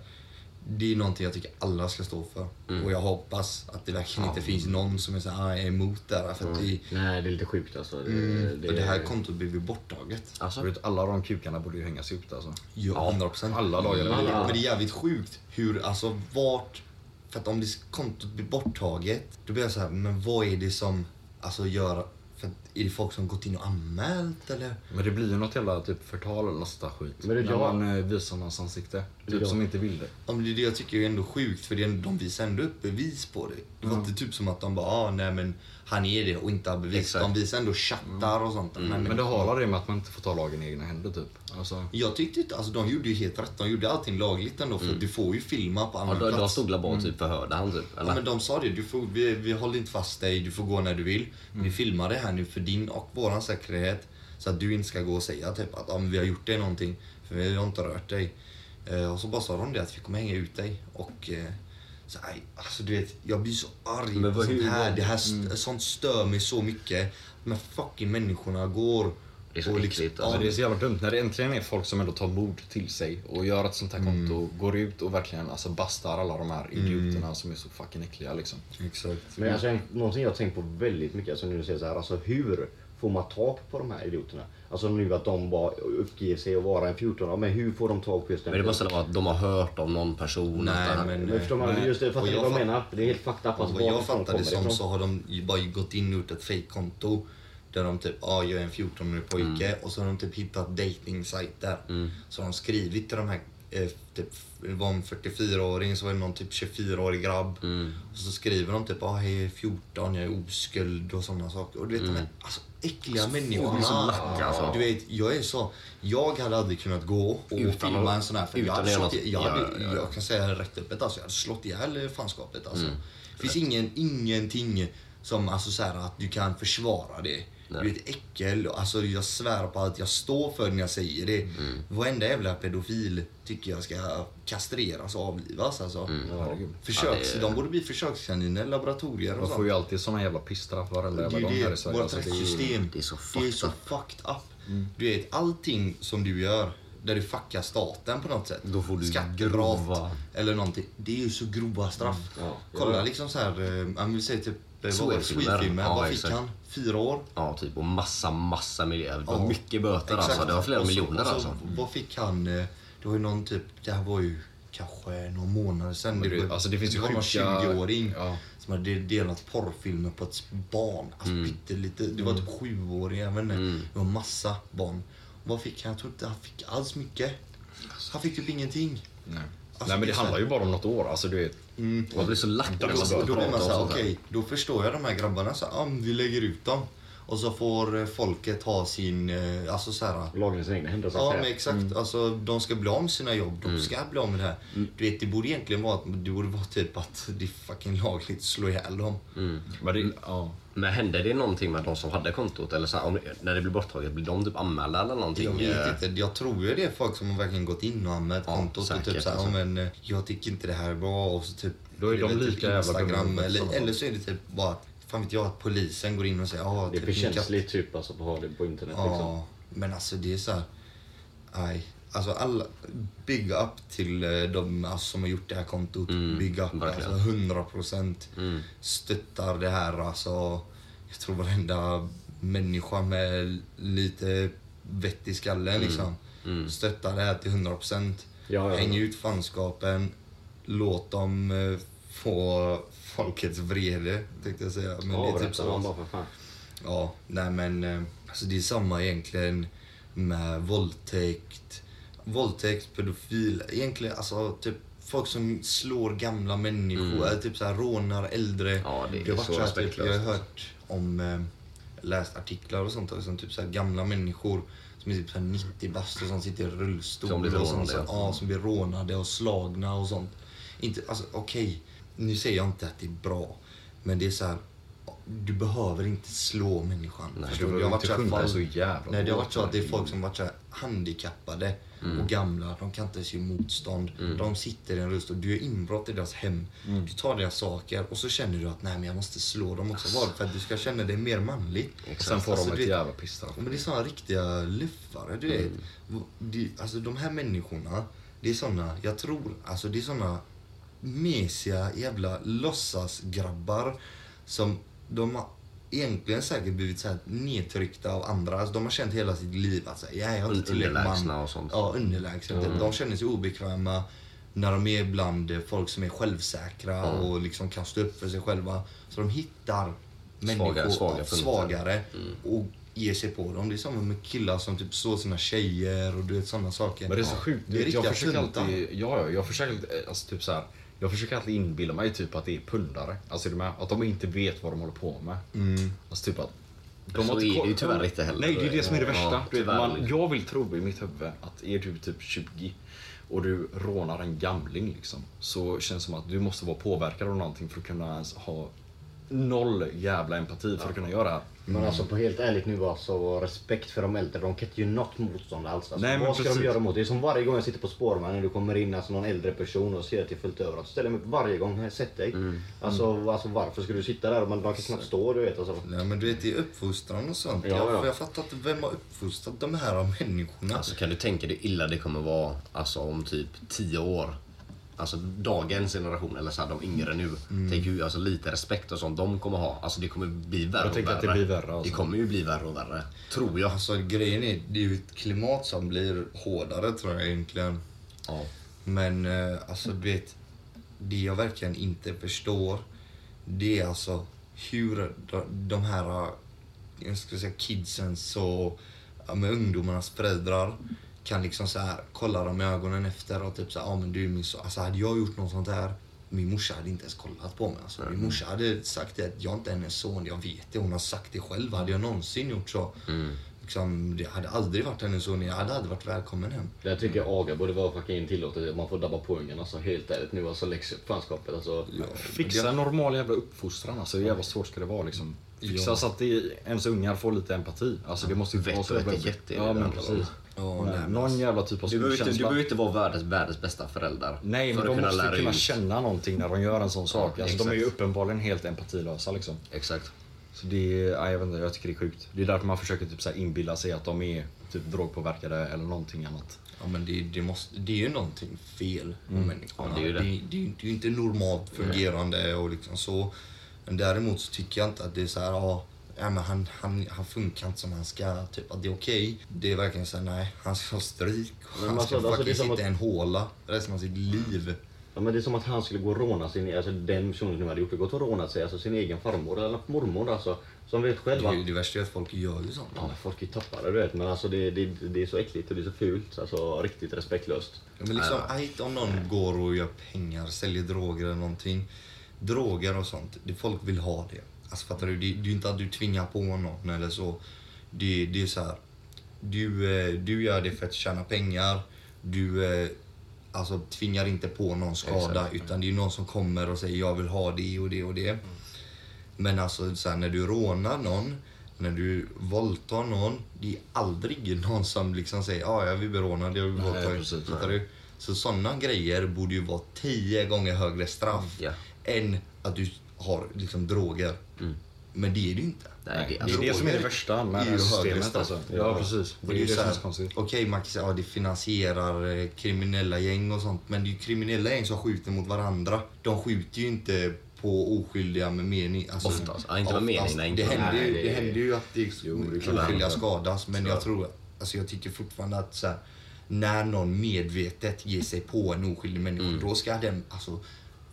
[SPEAKER 1] det är någonting jag tycker alla ska stå för.
[SPEAKER 2] Mm.
[SPEAKER 1] Och jag hoppas att det verkligen inte finns någon som är så här, "Ah, är emot det här. För att det,
[SPEAKER 4] Nej, det är lite sjukt alltså. Det,
[SPEAKER 1] mm,
[SPEAKER 4] det,
[SPEAKER 1] och det här kontot blev ju borttaget.
[SPEAKER 2] Alltså,
[SPEAKER 3] Du vet, alla de kukarna borde ju hängas ut alltså.
[SPEAKER 1] Ja, 100 procent.
[SPEAKER 3] alla dagar
[SPEAKER 1] men det är jävligt sjukt hur, alltså vart... För att om det kontot blir borttaget, då blir jag så här, men vad är det som alltså gör... Är det folk som gått in och anmält eller?
[SPEAKER 3] Men det blir ju något jävla typ förtal eller något sånt skit.
[SPEAKER 4] Men det är
[SPEAKER 3] när
[SPEAKER 4] jag-
[SPEAKER 3] man eh, visar någons ansikte. Typ
[SPEAKER 4] jag-
[SPEAKER 3] som inte vill det.
[SPEAKER 1] Ja, men det är det jag tycker är ändå sjukt, för det är, ändå- de visar ändå upp bevis på det. Det var inte typ som att de bara, ah, nej men han är det och inte har bevis.
[SPEAKER 2] Exakt.
[SPEAKER 1] De visar ändå chattar och sånt. Men,
[SPEAKER 3] Men det har det med att man inte får ta lagen i egna händer typ. Alltså,
[SPEAKER 1] Jag tyckte inte, alltså de gjorde ju helt rätt. De gjorde allting lagligt ändå, för du får ju filma på
[SPEAKER 2] ja,
[SPEAKER 1] annan
[SPEAKER 2] då
[SPEAKER 1] plats.
[SPEAKER 2] stod la bara typ förhörde han typ?
[SPEAKER 1] Ja,
[SPEAKER 2] Eller?
[SPEAKER 1] men de sa det, du får, vi, vi håller inte fast dig, du får gå när du vill. Vi filmar det här nu för din och våran säkerhet. Så att du inte ska gå och säga typ att om vi har gjort dig någonting, för vi har inte rört dig. Eh, och så bara sa de det att vi kommer hänga ut dig. Och eh, så, aj, alltså du vet, jag blir så arg
[SPEAKER 2] Men
[SPEAKER 1] på
[SPEAKER 2] vad-
[SPEAKER 1] sånt här. Det här st- sånt stör mig så mycket. De här fucking människorna går
[SPEAKER 2] Det är så
[SPEAKER 1] och
[SPEAKER 2] äckligt,
[SPEAKER 1] ja,
[SPEAKER 2] alltså.
[SPEAKER 3] det är så jävla dumt när det äntligen är folk som ändå tar mod till sig och gör ett sånt här konto, går ut och verkligen alltså bastar alla de här idioterna som är så fucking äckliga liksom.
[SPEAKER 1] Exakt.
[SPEAKER 4] Men alltså, någonting jag har tänkt på väldigt mycket, alltså nu du säger så här, alltså hur får man tag på de här idioterna? Alltså nu att de bara uppger sig att vara en 14 men hur får de tag på just den
[SPEAKER 2] Men det måste vara att de har hört om någon person.
[SPEAKER 1] Nej, men-
[SPEAKER 4] Men förstår man,
[SPEAKER 1] Nej.
[SPEAKER 4] just det, fattar
[SPEAKER 1] Och
[SPEAKER 4] ni
[SPEAKER 1] jag
[SPEAKER 4] vad jag menar? Det är helt fucked up. Alltså,
[SPEAKER 1] vad jag fattar det som
[SPEAKER 4] ifrån?
[SPEAKER 1] så har de ju bara gått in och gjort ett fake-konto. Där de typ, ja ah, jag är en 14-årig pojke. Och så har de typ hittat dating-sajter. Så har de skrivit till de här, eh, typ, det var en 44-åring så var det någon typ 24-årig grabb. Och så skriver de typ, ah, hej är 14, jag är oskuld och sådana saker. Och du vet de här alltså, äckliga människorna.
[SPEAKER 2] så lack, alltså.
[SPEAKER 1] Du vet, jag är så, jag hade aldrig kunnat gå och
[SPEAKER 2] Utan
[SPEAKER 1] filma en sån här. För jag, hade slått, jag, hade,
[SPEAKER 2] ja, ja, ja.
[SPEAKER 1] jag kan säga rätt öppet, alltså, jag hade slått ihjäl fanskapet. Alltså.
[SPEAKER 2] Mm.
[SPEAKER 1] Finns ingen, ingenting som alltså, så här, att du kan försvara det.
[SPEAKER 2] Nej.
[SPEAKER 1] Du är ett äckel. Alltså, jag svär på att jag står för när jag säger det.
[SPEAKER 2] Mm.
[SPEAKER 1] Varenda jävla pedofil tycker jag ska kastreras och avlivas. Alltså.
[SPEAKER 3] Herregud.
[SPEAKER 1] Försöks,
[SPEAKER 2] Ja, är-
[SPEAKER 1] De borde bli försökskaniner, laboratorier och
[SPEAKER 3] De
[SPEAKER 1] sånt.
[SPEAKER 3] får ju alltid såna jävla pissstraff varenda jävla gång här
[SPEAKER 1] det,
[SPEAKER 3] i Sverige.
[SPEAKER 1] vårt
[SPEAKER 3] Alltså, det är ju-
[SPEAKER 1] rättssystem.
[SPEAKER 2] det är så
[SPEAKER 1] det är
[SPEAKER 2] fucked
[SPEAKER 1] så
[SPEAKER 2] up.
[SPEAKER 1] fucked up. Du vet, allting som du gör där du fuckar staten på något sätt.
[SPEAKER 2] Då får du
[SPEAKER 1] Skattebrott
[SPEAKER 2] grova-
[SPEAKER 1] eller någonting. Det är ju så grova straff.
[SPEAKER 4] Ja.
[SPEAKER 1] Kolla
[SPEAKER 4] Ja.
[SPEAKER 1] liksom så här, eh, man vill säga typ, var det?
[SPEAKER 2] Swede-filmer.
[SPEAKER 1] Swede-filmer.
[SPEAKER 2] Ja,
[SPEAKER 1] Vad fick
[SPEAKER 2] exakt.
[SPEAKER 1] han? Fyra år?
[SPEAKER 2] Ja, typ. Och massa, massa miljoner. Det var
[SPEAKER 1] Ja.
[SPEAKER 2] mycket böter
[SPEAKER 1] Exakt.
[SPEAKER 2] alltså. Det var flera
[SPEAKER 1] Och så-
[SPEAKER 2] miljoner
[SPEAKER 1] och så,
[SPEAKER 2] alltså.
[SPEAKER 1] Vad fick han? eh, Det var ju någon typ, det här var ju kanske några månader sedan.
[SPEAKER 3] Men det-
[SPEAKER 1] var-
[SPEAKER 3] alltså det finns ju
[SPEAKER 1] var någon
[SPEAKER 3] sjuka-
[SPEAKER 1] 20-åring
[SPEAKER 3] Ja.
[SPEAKER 1] som hade delat porrfilmer på ett barn. Alltså
[SPEAKER 2] Mm.
[SPEAKER 1] pyttelite. Det var typ sjuåring, jag vet inte. Det var massa barn. Vad fick han? Jag tror inte han fick alls mycket. Han fick typ ingenting.
[SPEAKER 3] Nej.
[SPEAKER 1] Alltså,
[SPEAKER 3] Nej men det
[SPEAKER 1] så
[SPEAKER 3] handlar
[SPEAKER 1] här-
[SPEAKER 3] ju bara om något år. Alltså du vet.
[SPEAKER 2] Man blir så lack när man
[SPEAKER 1] Då,
[SPEAKER 2] börjar
[SPEAKER 1] då blir man
[SPEAKER 2] prata om
[SPEAKER 1] såhär,
[SPEAKER 2] sånt
[SPEAKER 1] okej,
[SPEAKER 2] här.
[SPEAKER 1] då förstår jag de här grabbarna. Så, ah, vi lägger ut dem. Och så får eh, folket ha sin, eh, alltså såhär.
[SPEAKER 4] Lagen i sina egna händer så
[SPEAKER 1] Ja men exakt, alltså de ska bli av med sina jobb, de ska bli av med det här. Du vet det borde egentligen vara att det borde vara typ att det är fucking lagligt att slå ihjäl dem.
[SPEAKER 3] Men det, ja.
[SPEAKER 2] Men hände det någonting med de som hade kontot? Eller så här, om, när det blir borttaget, blir de typ anmälda eller någonting?
[SPEAKER 1] Jag vet
[SPEAKER 2] Eh,
[SPEAKER 1] inte, jag tror ju det är folk som har verkligen gått in och anmält
[SPEAKER 2] Ja,
[SPEAKER 1] kontot och
[SPEAKER 2] säkert,
[SPEAKER 1] typ såhär,
[SPEAKER 2] alltså.
[SPEAKER 1] ja, men eh, jag tycker inte det här är bra och så typ
[SPEAKER 3] Då är de lika jävla
[SPEAKER 1] Instagram eller,
[SPEAKER 3] som-
[SPEAKER 1] eller så är det typ bara, fan vet jag, att polisen går in och säger ja,
[SPEAKER 4] Det är
[SPEAKER 1] typ,
[SPEAKER 4] för
[SPEAKER 1] kan-
[SPEAKER 4] känsligt typ alltså, att ha det på internet. Liksom.
[SPEAKER 1] Ja, men alltså det är så här. Nej, alltså alla, big up till eh, de alltså, som har gjort det här kontot.
[SPEAKER 2] Mm,
[SPEAKER 1] big up,
[SPEAKER 2] verkligen.
[SPEAKER 1] alltså 100 procent.
[SPEAKER 2] Mm.
[SPEAKER 1] Stöttar det här alltså. Jag tror varenda människa med lite vett i skallen liksom.
[SPEAKER 2] mm.
[SPEAKER 1] Stöttar det här till 100 procent.
[SPEAKER 4] Ja, ja.
[SPEAKER 1] Häng ut fanskapen. Låt dem eh, få folkets vrede, tänkte jag säga. Men det är typ så.
[SPEAKER 4] fan.
[SPEAKER 1] Ja, nej men eh, alltså det är samma egentligen med våldtäkt. Våldtäkt, pedofil, egentligen alltså typ folk som slår gamla människor, eller typ så här rånar äldre.
[SPEAKER 2] Ja, det är
[SPEAKER 1] varit
[SPEAKER 2] så
[SPEAKER 1] så typ. Jag har hört om, eh, läst artiklar och sånt också, typ så här gamla människor som är typ så här 90 bast och som sitter i rullstol
[SPEAKER 2] Som blir
[SPEAKER 1] och sånt, så,
[SPEAKER 2] ja.
[SPEAKER 1] som blir rånade och slagna och sånt. Inte, alltså okej, nu säger jag inte att det är bra. Men det är så här, du behöver inte slå människan.
[SPEAKER 2] Nej,
[SPEAKER 1] Förstår
[SPEAKER 3] du?
[SPEAKER 1] Det har varit
[SPEAKER 3] inte
[SPEAKER 1] så fall-
[SPEAKER 3] jävla
[SPEAKER 1] Nej, det har varit så att det är folk som varit så handikappade och gamla. De kan inte ens ge motstånd. De sitter i en rullstol. Du gör inbrott i deras hem. Du tar deras saker och så känner du att nej men jag måste slå dem också. Bara för att du ska känna dig mer manlig.
[SPEAKER 3] Sen får
[SPEAKER 1] Alltså,
[SPEAKER 3] de ett jävla pissstraff.
[SPEAKER 1] Men det är såna riktiga luffare, du vet.
[SPEAKER 3] Mm.
[SPEAKER 1] De, alltså de här människorna, det är såna, jag tror, alltså det är såna mesiga jävla låtsasgrabbar som de har egentligen säkert blivit så här nedtryckta av andra. Alltså de har känt hela sitt liv att säga, jag är inte tillräckligt
[SPEAKER 2] underlägsna
[SPEAKER 1] man.
[SPEAKER 2] och sånt.
[SPEAKER 1] Ja, underlägsna. De känner sig obekväma när de är bland folk som är självsäkra och liksom kan stå upp för sig själva. Så de hittar människor,
[SPEAKER 2] svaga
[SPEAKER 1] ja,
[SPEAKER 2] punkter.
[SPEAKER 1] svagare och ger sig på dem. Det är samma med killar som typ slår sina tjejer och du vet sådana saker.
[SPEAKER 3] Men det är så
[SPEAKER 1] Ja.
[SPEAKER 3] sjukt.
[SPEAKER 1] Det är
[SPEAKER 3] jag försöker alltid, ja, ja, jag försöker alltid, eh, alltså typ så här, jag försöker alltid inbilla mig typ att det är pundare. Alltså är med? Att de inte vet vad de håller på med. Alltså typ att de
[SPEAKER 2] Så är
[SPEAKER 3] inte
[SPEAKER 2] det ju tyvärr inte heller.
[SPEAKER 3] Nej, det är det som är det
[SPEAKER 2] Ja,
[SPEAKER 3] värsta.
[SPEAKER 2] tyvärr.
[SPEAKER 3] man, jag vill tro i mitt huvud att är du typ 20 och du rånar en gamling liksom. Så känns det som att du måste vara påverkad av någonting för att kunna ens ha noll jävla empati för att kunna göra det här.
[SPEAKER 4] Men alltså på helt ärligt nu alltså, respekt för de äldre. De kan inte göra något motstånd alls. Alltså,
[SPEAKER 3] Nej,
[SPEAKER 4] vad ska
[SPEAKER 3] precis.
[SPEAKER 4] de göra mot det? är som varje gång jag sitter på spårvagn när du kommer in alltså, någon äldre person och ser att det är fullt överallt. Så ställer jag mig upp varje gång. Här, Sätt dig. Alltså, alltså varför ska du sitta där? De kan knappt stå du vet. Alltså.
[SPEAKER 1] Nej men du vet, det är uppfostran och sånt.
[SPEAKER 4] Ja,
[SPEAKER 1] jag,
[SPEAKER 4] ja.
[SPEAKER 1] jag fattar inte vem har uppfostrat de här människorna.
[SPEAKER 2] Alltså kan du tänka dig illa det kommer vara alltså, om typ 10 år? Alltså dagens generation, eller så här, de yngre nu.
[SPEAKER 1] Mm.
[SPEAKER 2] Tänk hur alltså, lite respekt och sånt de kommer ha. Alltså det kommer bli värre
[SPEAKER 3] Jag
[SPEAKER 2] och
[SPEAKER 3] tänker
[SPEAKER 2] värre.
[SPEAKER 3] att det blir värre, alltså.
[SPEAKER 2] Det kommer ju bli värre och värre. Tror jag.
[SPEAKER 1] Alltså grejen är, det är ju ett klimat som blir hårdare tror jag egentligen.
[SPEAKER 2] Ja.
[SPEAKER 1] Men eh, alltså du vet, det jag verkligen inte förstår det är alltså hur de, de här, eh, jag ska säga kidsens och ja, med ungdomarnas föräldrar kan liksom så här kolla dem i ögonen efter och typ så här, ja men du är min son. Alltså hade jag gjort något sånt här min morsa hade inte ens kollat på mig. Alltså. Min morsa hade sagt det, att jag inte är hennes son. Jag vet det. Hon har sagt det själv. Hade jag någonsin gjort så, liksom, det hade aldrig varit hennes son. Jag hade aldrig varit välkommen hem.
[SPEAKER 4] Där tycker jag aga borde vara fucking tillåtet. att Man får dabba på ungen. Alltså helt ärligt nu. Alltså läx upp fanskapet. Alltså.
[SPEAKER 3] Fixa en normal jävla uppfostran. Alltså, hur jävla svårt ska det vara liksom? Fixa
[SPEAKER 1] Ja.
[SPEAKER 3] så att det, ens ungar får lite empati. Alltså, det måste ju
[SPEAKER 2] Vett
[SPEAKER 3] vara så
[SPEAKER 2] och
[SPEAKER 3] jävla-
[SPEAKER 2] etikett är det
[SPEAKER 3] Ja, men precis. Nej,
[SPEAKER 1] men
[SPEAKER 3] Någon
[SPEAKER 1] alltså-
[SPEAKER 3] jävla typ av
[SPEAKER 2] Du behöver, inte, du behöver inte vara världens, världens bästa förälder.
[SPEAKER 3] Nej,
[SPEAKER 2] för
[SPEAKER 3] men de
[SPEAKER 2] kunna
[SPEAKER 3] måste
[SPEAKER 2] lära
[SPEAKER 3] kunna
[SPEAKER 2] ut.
[SPEAKER 3] känna någonting när de gör en sån sak.
[SPEAKER 2] Ja,
[SPEAKER 3] Alltså, de är ju uppenbarligen helt empatilösa liksom.
[SPEAKER 2] Exakt.
[SPEAKER 3] Så det, ja, jag vet inte, jag tycker det är sjukt. Det är därför man försöker typ så här inbilla sig att de är typ drogpåverkade eller någonting annat.
[SPEAKER 1] Ja men det, det, måste, det är ju någonting fel med människorna.
[SPEAKER 2] Ja, det är det.
[SPEAKER 1] det, det, det är ju inte normalt fungerande och liksom så. Men däremot så tycker jag inte att det är så här, ja, men han, han, han funkar inte som han ska, typ att det är okej. Det är verkligen så här, nej, han ska ha stryk.
[SPEAKER 4] Men
[SPEAKER 1] Han ska
[SPEAKER 4] alltså, alltså, det är
[SPEAKER 1] fucking sitta i en håla resten av sitt liv.
[SPEAKER 4] Ja, men det är som att han skulle gå och råna sin, alltså den personen som hade gjort det, gått och rånat sig, alltså sin egen farmor eller mormor alltså. Som vet själva.
[SPEAKER 1] Det, det värsta är att folk gör ju sånt.
[SPEAKER 4] Ja, folk är tappade du vet, men alltså det, det, det är så äckligt och det är så fult, alltså riktigt respektlöst.
[SPEAKER 1] Ja, men liksom, ajt om någon går och gör pengar, säljer droger eller någonting. Droger och sånt, det folk vill ha det. Alltså fattar du? Det, det är ju inte att du tvingar på någon eller så. Det, det är så här. Du, eh, du gör det för att tjäna pengar. Du eh, alltså, tvingar inte på någon skada utan det är någon som kommer och säger jag vill ha det och det och det. Men alltså så här, när du rånar någon, när du våldtar någon, det är aldrig någon som liksom säger ja jag vill bli rånad, jag vill bli våldtagen. Så sådana grejer borde ju vara tio gånger högre straff
[SPEAKER 2] Ja.
[SPEAKER 1] än att du har liksom droger. Men det är det ju inte.
[SPEAKER 2] Nej, det,
[SPEAKER 3] det är
[SPEAKER 2] alltså,
[SPEAKER 3] det som är det värsta med det systemet. Alltså. Ja, precis.
[SPEAKER 1] Och
[SPEAKER 3] Det är ju det som är
[SPEAKER 1] här,
[SPEAKER 3] så konstigt.
[SPEAKER 1] Okej, man kan säga att det finansierar eh, kriminella gäng och sånt. Men det är ju kriminella gäng som skjuter mot varandra. De skjuter ju inte på oskyldiga med mening. Alltså,
[SPEAKER 2] Oftast. Ja, inte med mening, nej, inte
[SPEAKER 1] det, händer ju, det händer ju att det
[SPEAKER 3] Jo, det
[SPEAKER 1] oskyldiga skadas. Men jag tror, alltså jag tycker fortfarande att så här, när någon medvetet ger sig på en oskyldig människa,
[SPEAKER 3] Mm.
[SPEAKER 1] då ska den alltså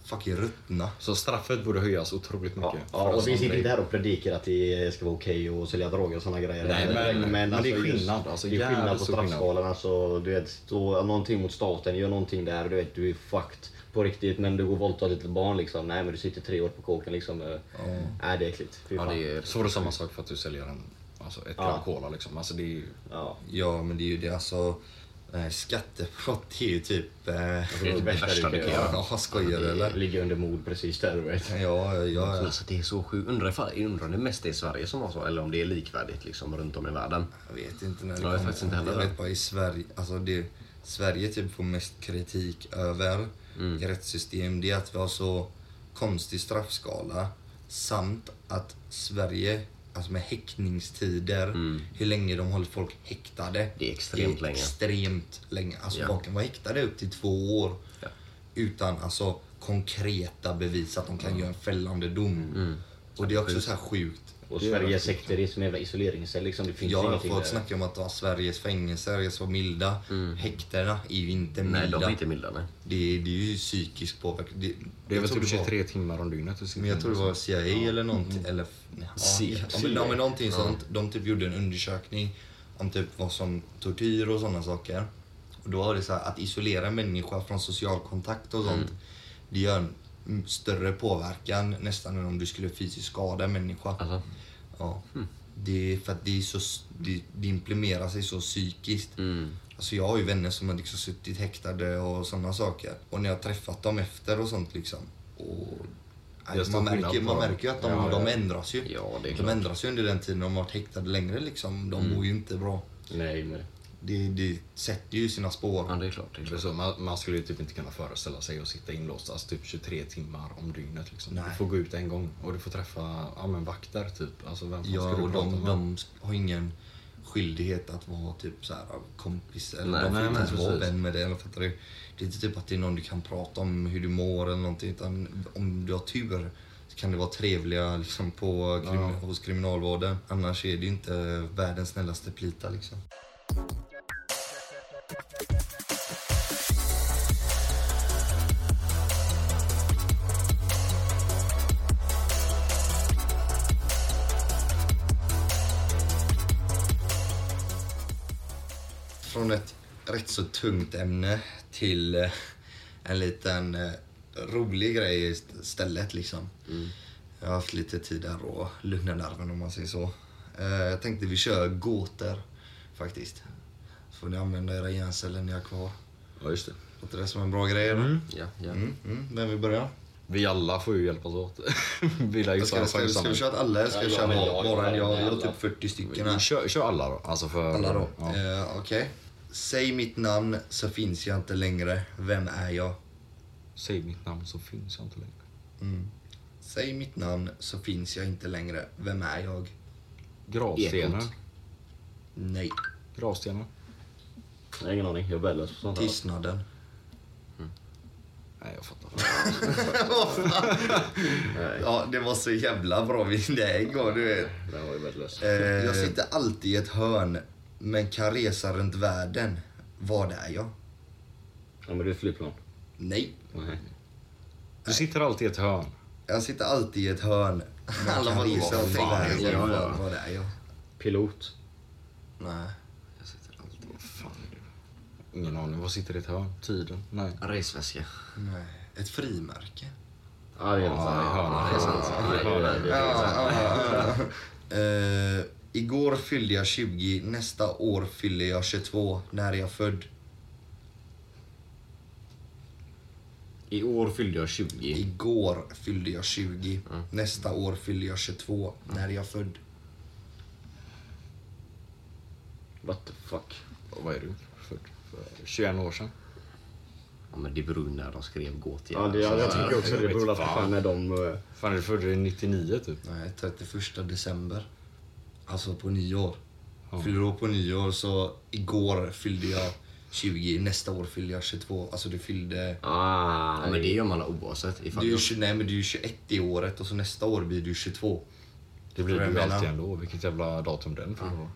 [SPEAKER 1] fucking ruttna.
[SPEAKER 3] Så straffet borde höjas otroligt mycket.
[SPEAKER 4] Ja, ja, och vi sitter inte här och predikar att det ska vara okej att sälja droger och såna grejer.
[SPEAKER 3] Nej, men- men det är
[SPEAKER 4] just-
[SPEAKER 3] skillnad, alltså,
[SPEAKER 4] det är skillnad på straffskalan. Alltså, du vet, stå någonting mot staten, gör någonting där, du vet, du är fucked på riktigt. Men du går och våldtar ett litet barn liksom. Nej, men du sitter tre år på kåken liksom. eh. Nej, det är äckligt.
[SPEAKER 2] Ja, det är,
[SPEAKER 3] Så var det samma sak för att du säljer en, alltså ett
[SPEAKER 4] Ja.
[SPEAKER 3] gram cola liksom. Alltså det är ju...
[SPEAKER 4] Ja.
[SPEAKER 1] Ja, men det är ju det alltså. Nej, skattebrott är ju typ... Eh,
[SPEAKER 4] Det är det
[SPEAKER 2] det
[SPEAKER 4] värsta
[SPEAKER 2] värsta
[SPEAKER 4] du kan göra.
[SPEAKER 1] ja, skojar du eller?
[SPEAKER 4] Ligga under mord precis där du vet.
[SPEAKER 1] Ja, ja, ja.
[SPEAKER 2] Alltså, det är så sjukt. Undrar, undrar om det mest är Sverige som har så eller om det är likvärdigt liksom runt om i världen.
[SPEAKER 1] Jag vet inte när det
[SPEAKER 2] Jag vet
[SPEAKER 1] kommer.
[SPEAKER 2] faktiskt inte heller
[SPEAKER 1] Jag vet bara i Sverige, alltså det Sverige typ får mest kritik över
[SPEAKER 2] Mm.
[SPEAKER 1] i rättssystem, det är att vi har så konstig straffskala samt att Sverige, alltså med häktningstider, hur länge de håller folk häktade.
[SPEAKER 2] Mm. Det är extremt länge.
[SPEAKER 1] Extremt länge. Alltså
[SPEAKER 2] Ja.
[SPEAKER 1] folk kan vara häktade upp till två år
[SPEAKER 2] Ja.
[SPEAKER 1] utan alltså konkreta bevis att de kan göra en fällande dom.
[SPEAKER 2] Mm.
[SPEAKER 1] Och det är också så här sjukt.
[SPEAKER 4] Och Sveriges sekter är som en jävla isoleringscell liksom. Det finns
[SPEAKER 1] Jag har
[SPEAKER 4] ingenting
[SPEAKER 1] fått
[SPEAKER 4] där.
[SPEAKER 1] snacka om att ja, Sveriges fängelser är så milda. Häktena är ju inte milda.
[SPEAKER 2] Nej, de är inte milda. Nej.
[SPEAKER 1] det, är, det är ju psykisk påverkan. Det,
[SPEAKER 3] Det är väl
[SPEAKER 1] tror
[SPEAKER 3] typ
[SPEAKER 1] det var-
[SPEAKER 3] 23 timmar om dygnet.
[SPEAKER 1] Men jag tror det var CIA eller någonting. Eller, ja,
[SPEAKER 2] CIA.
[SPEAKER 1] ja, men, ja, men någonting sånt. De typ gjorde en undersökning om typ vad som tortyr och sådana saker. Och då var det så här att isolera en människa från social kontakt och sånt. Det gör en mm, större påverkan nästan än om du skulle fysiskt skada en människa.
[SPEAKER 2] Alltså,
[SPEAKER 1] Ja. Det är för att det, är så, det, det implementerar sig så psykiskt.
[SPEAKER 2] mm.
[SPEAKER 1] Alltså jag har ju vänner som har liksom suttit häktade och sådana saker. Och när jag har träffat dem efter och sånt liksom. Och, man, märker, man märker ju att de,
[SPEAKER 3] Ja,
[SPEAKER 1] de ändras ju.
[SPEAKER 2] Ja,
[SPEAKER 1] de ändras ju under den tiden de har varit häktade längre liksom. De mår ju inte bra.
[SPEAKER 4] Nej, men...
[SPEAKER 1] Det, det sätter ju sina spår.
[SPEAKER 2] ja, det är klart. Det är klart.
[SPEAKER 3] så, man, man skulle ju typ inte kunna föreställa sig att sitta inlåst alltså typ 23 timmar om dygnet. Liksom.
[SPEAKER 1] Nej.
[SPEAKER 3] Du får gå ut en gång och du får träffa ja, men vakter typ. Alltså, vem
[SPEAKER 1] Ja,
[SPEAKER 3] ska du
[SPEAKER 1] och de, de har ingen skyldighet att vara typ så här kompis eller
[SPEAKER 2] Nej,
[SPEAKER 1] de får inte ens vara vän med dig. eller Fattar du? Det är inte typ att det är någon du kan prata om hur du mår eller någonting utan om du har tur kan det vara trevliga liksom, på krim,
[SPEAKER 3] Ja.
[SPEAKER 1] hos kriminalvården. Annars är det ju inte världens snällaste plita liksom. Från ett rätt så tungt ämne till eh, en liten eh, rolig grej istället liksom. Jag har haft lite tid där och lugna nerven om man säger så. Eh, Jag tänkte vi kör gåtor faktiskt. Får ni använda era hjärnceller ni har kvar.
[SPEAKER 3] Ja, just det.
[SPEAKER 1] Låter det som en bra grej eller?
[SPEAKER 2] Ja, ja.
[SPEAKER 1] Mm, mm. Vem vill börja?
[SPEAKER 3] Vi alla får ju hjälpas åt. vi lär ju
[SPEAKER 1] Ska, ska, ska,
[SPEAKER 3] chans
[SPEAKER 1] vi köra att alla? Ska
[SPEAKER 4] ja,
[SPEAKER 1] köra bara, en. Jag, har typ 40 stycken här.
[SPEAKER 3] Kör, kör alla då. Alltså för,
[SPEAKER 1] Alla då?
[SPEAKER 3] Ja.
[SPEAKER 1] Eh, Okej. Säg mitt namn så finns jag inte längre. Vem är jag?
[SPEAKER 3] Säg mitt namn så finns jag inte längre.
[SPEAKER 1] Mm. Säg mitt namn så finns jag inte längre. Vem är jag?
[SPEAKER 3] Gravstenar.
[SPEAKER 2] Ekot.
[SPEAKER 1] Nej.
[SPEAKER 3] Gravstenar.
[SPEAKER 4] Jag har ingen aning. Jag är värdelös på sånt här.
[SPEAKER 1] Tystnaden.
[SPEAKER 3] Nej, jag fattar.
[SPEAKER 4] Nej,
[SPEAKER 1] Ja, det var så jävla bra vinnlägg och du vet.
[SPEAKER 4] den var ju värdelös.
[SPEAKER 1] Eh, jag sitter alltid i ett hörn, men kan resa runt världen. Vad är jag?
[SPEAKER 4] Ja, men det är ett flygplan.
[SPEAKER 1] Nej.
[SPEAKER 4] Nej.
[SPEAKER 3] Du sitter alltid i ett hörn.
[SPEAKER 1] Jag sitter alltid i ett hörn.
[SPEAKER 2] Alla bara, är jag?
[SPEAKER 1] Vad, vad är jag?
[SPEAKER 4] Pilot.
[SPEAKER 1] Nej.
[SPEAKER 2] Jag sitter alltid
[SPEAKER 3] Vad fan är du? Ingen aning. Vad sitter i ett hörn? Tiden? Nej.
[SPEAKER 2] En resväska.
[SPEAKER 1] Nej. Ett frimärke.
[SPEAKER 4] Ja, det är.
[SPEAKER 2] Det sant.
[SPEAKER 4] Det är-
[SPEAKER 1] igår fyllde jag 20, nästa år fyller jag 22. När är jag född?
[SPEAKER 2] I år fyllde jag 20.
[SPEAKER 1] Igår fyllde jag 20. Nästa år fyller jag 22. När är jag född?
[SPEAKER 4] What the fuck?
[SPEAKER 3] Och vad är du? För, för 21 år sedan?
[SPEAKER 2] Ja, men det beror när de skrev gåtor.
[SPEAKER 4] Ja, det, jag, jag tycker också det beror på
[SPEAKER 3] fan.
[SPEAKER 4] när de... eh,
[SPEAKER 3] Fan, är du född i 99 typ?
[SPEAKER 1] Nej, 31 december. Alltså på nyår.
[SPEAKER 3] Ja.
[SPEAKER 1] Fyller år på nyår så igår fyllde jag 20. Nästa år fyller jag 22. Alltså du fyllde...
[SPEAKER 4] Ah,
[SPEAKER 2] Ja, men det gör man oavsett. Ifall
[SPEAKER 1] Du är,
[SPEAKER 2] jag...
[SPEAKER 1] 20, nej men du är 21 i året och så nästa år blir du 22.
[SPEAKER 3] Det blir du alltid ändå. Vilket jävla datum den fyller år.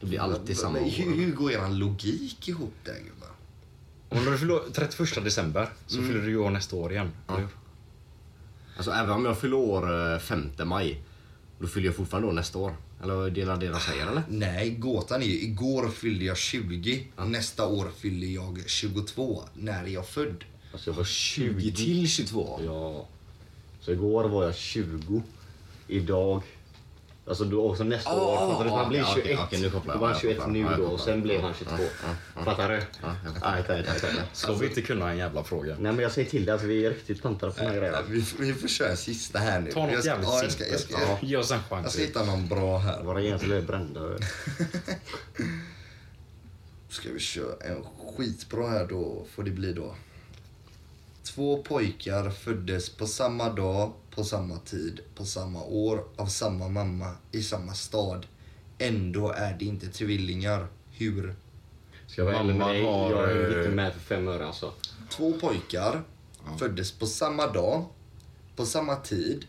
[SPEAKER 2] Det blir alltid samma
[SPEAKER 1] Men hur,
[SPEAKER 2] år.
[SPEAKER 1] hur går eran logik ihop där gubbar?
[SPEAKER 3] Om du fyller år 31 december så fyller du ju år nästa år igen. eller hur?
[SPEAKER 2] Alltså även om jag fyller år eh, 5 maj, då fyller jag fortfarande år nästa år. Eller delar det de säger eller?
[SPEAKER 1] Nej, gåtan är ju igår fyllde jag 20. Nästa år fyller jag 22. När är jag född?
[SPEAKER 4] Alltså jag var
[SPEAKER 2] 20
[SPEAKER 4] 20.
[SPEAKER 2] till 22.
[SPEAKER 4] Ja. Så igår var jag 20. Idag Alltså då, och så nästa
[SPEAKER 2] Oh,
[SPEAKER 4] år, fattar du? Så han blir
[SPEAKER 2] okej,
[SPEAKER 4] 21.
[SPEAKER 2] okej, okej, nu kopplar jag.
[SPEAKER 4] Då var han
[SPEAKER 2] Ja,
[SPEAKER 4] 21
[SPEAKER 2] jag kopplar.
[SPEAKER 4] nu
[SPEAKER 2] Ja, jag
[SPEAKER 4] då och sen blev han 22. Fattar du?
[SPEAKER 2] Ja, jag.
[SPEAKER 4] Nej, nej, nej.
[SPEAKER 3] Ska vi inte kunna en jävla fråga?
[SPEAKER 4] Nej men jag säger till dig att vi är riktigt pantade på den här grejen.
[SPEAKER 1] Vi, vi får köra sista här nu.
[SPEAKER 3] Ta något
[SPEAKER 1] jag
[SPEAKER 3] jävligt
[SPEAKER 1] ja, jag ska, jag ska,
[SPEAKER 3] simpelt. Ge oss en
[SPEAKER 1] jag
[SPEAKER 3] chans.
[SPEAKER 1] ska hitta någon bra här.
[SPEAKER 4] Våra hjärnor är brända.
[SPEAKER 1] Ska vi köra en skitbra här då, får det bli då. Två pojkar föddes på samma dag, på samma tid, på samma år, av samma mamma, i samma stad. Ändå är det inte tvillingar. Hur?
[SPEAKER 4] Ska jag vara ärlig med dig,
[SPEAKER 3] har,
[SPEAKER 4] jag är
[SPEAKER 3] eh,
[SPEAKER 4] inte med för fem öre alltså.
[SPEAKER 1] Två pojkar föddes på samma dag, på samma tid,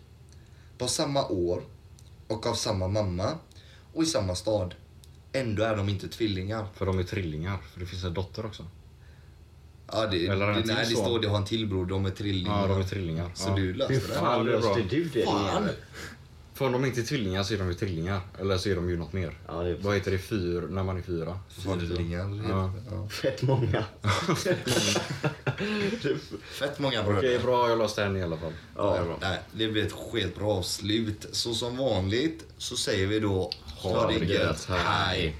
[SPEAKER 1] på samma år och av samma mamma och i samma stad. Ändå är de inte tvillingar.
[SPEAKER 3] För de är trillingar. För det finns en dotter också.
[SPEAKER 1] Ja, det,
[SPEAKER 3] Eller en
[SPEAKER 1] det, nej, det står det har en till bror, de är trillingar.
[SPEAKER 3] Ja, de är trillingar.
[SPEAKER 1] Så
[SPEAKER 3] Ja.
[SPEAKER 1] du löste
[SPEAKER 4] Hur
[SPEAKER 1] det?
[SPEAKER 4] fan
[SPEAKER 3] det är bra.
[SPEAKER 4] löste du det?
[SPEAKER 1] Fan.
[SPEAKER 3] För om de inte är tvillingar så är de ju trillingar. Eller så är de ju något mer.
[SPEAKER 4] Ja, det är
[SPEAKER 3] Vad heter det? Fyr, när man är fyra?
[SPEAKER 1] Fyrlingar.
[SPEAKER 3] Ja.
[SPEAKER 1] Ja.
[SPEAKER 4] fett många.
[SPEAKER 1] Fett många bröder.
[SPEAKER 3] Okej, bra. Jag löste en i alla fall.
[SPEAKER 4] Ja.
[SPEAKER 1] Ja, nej, det blir ett skitbra avslut. Så som vanligt så säger vi då ha det gött. Hej!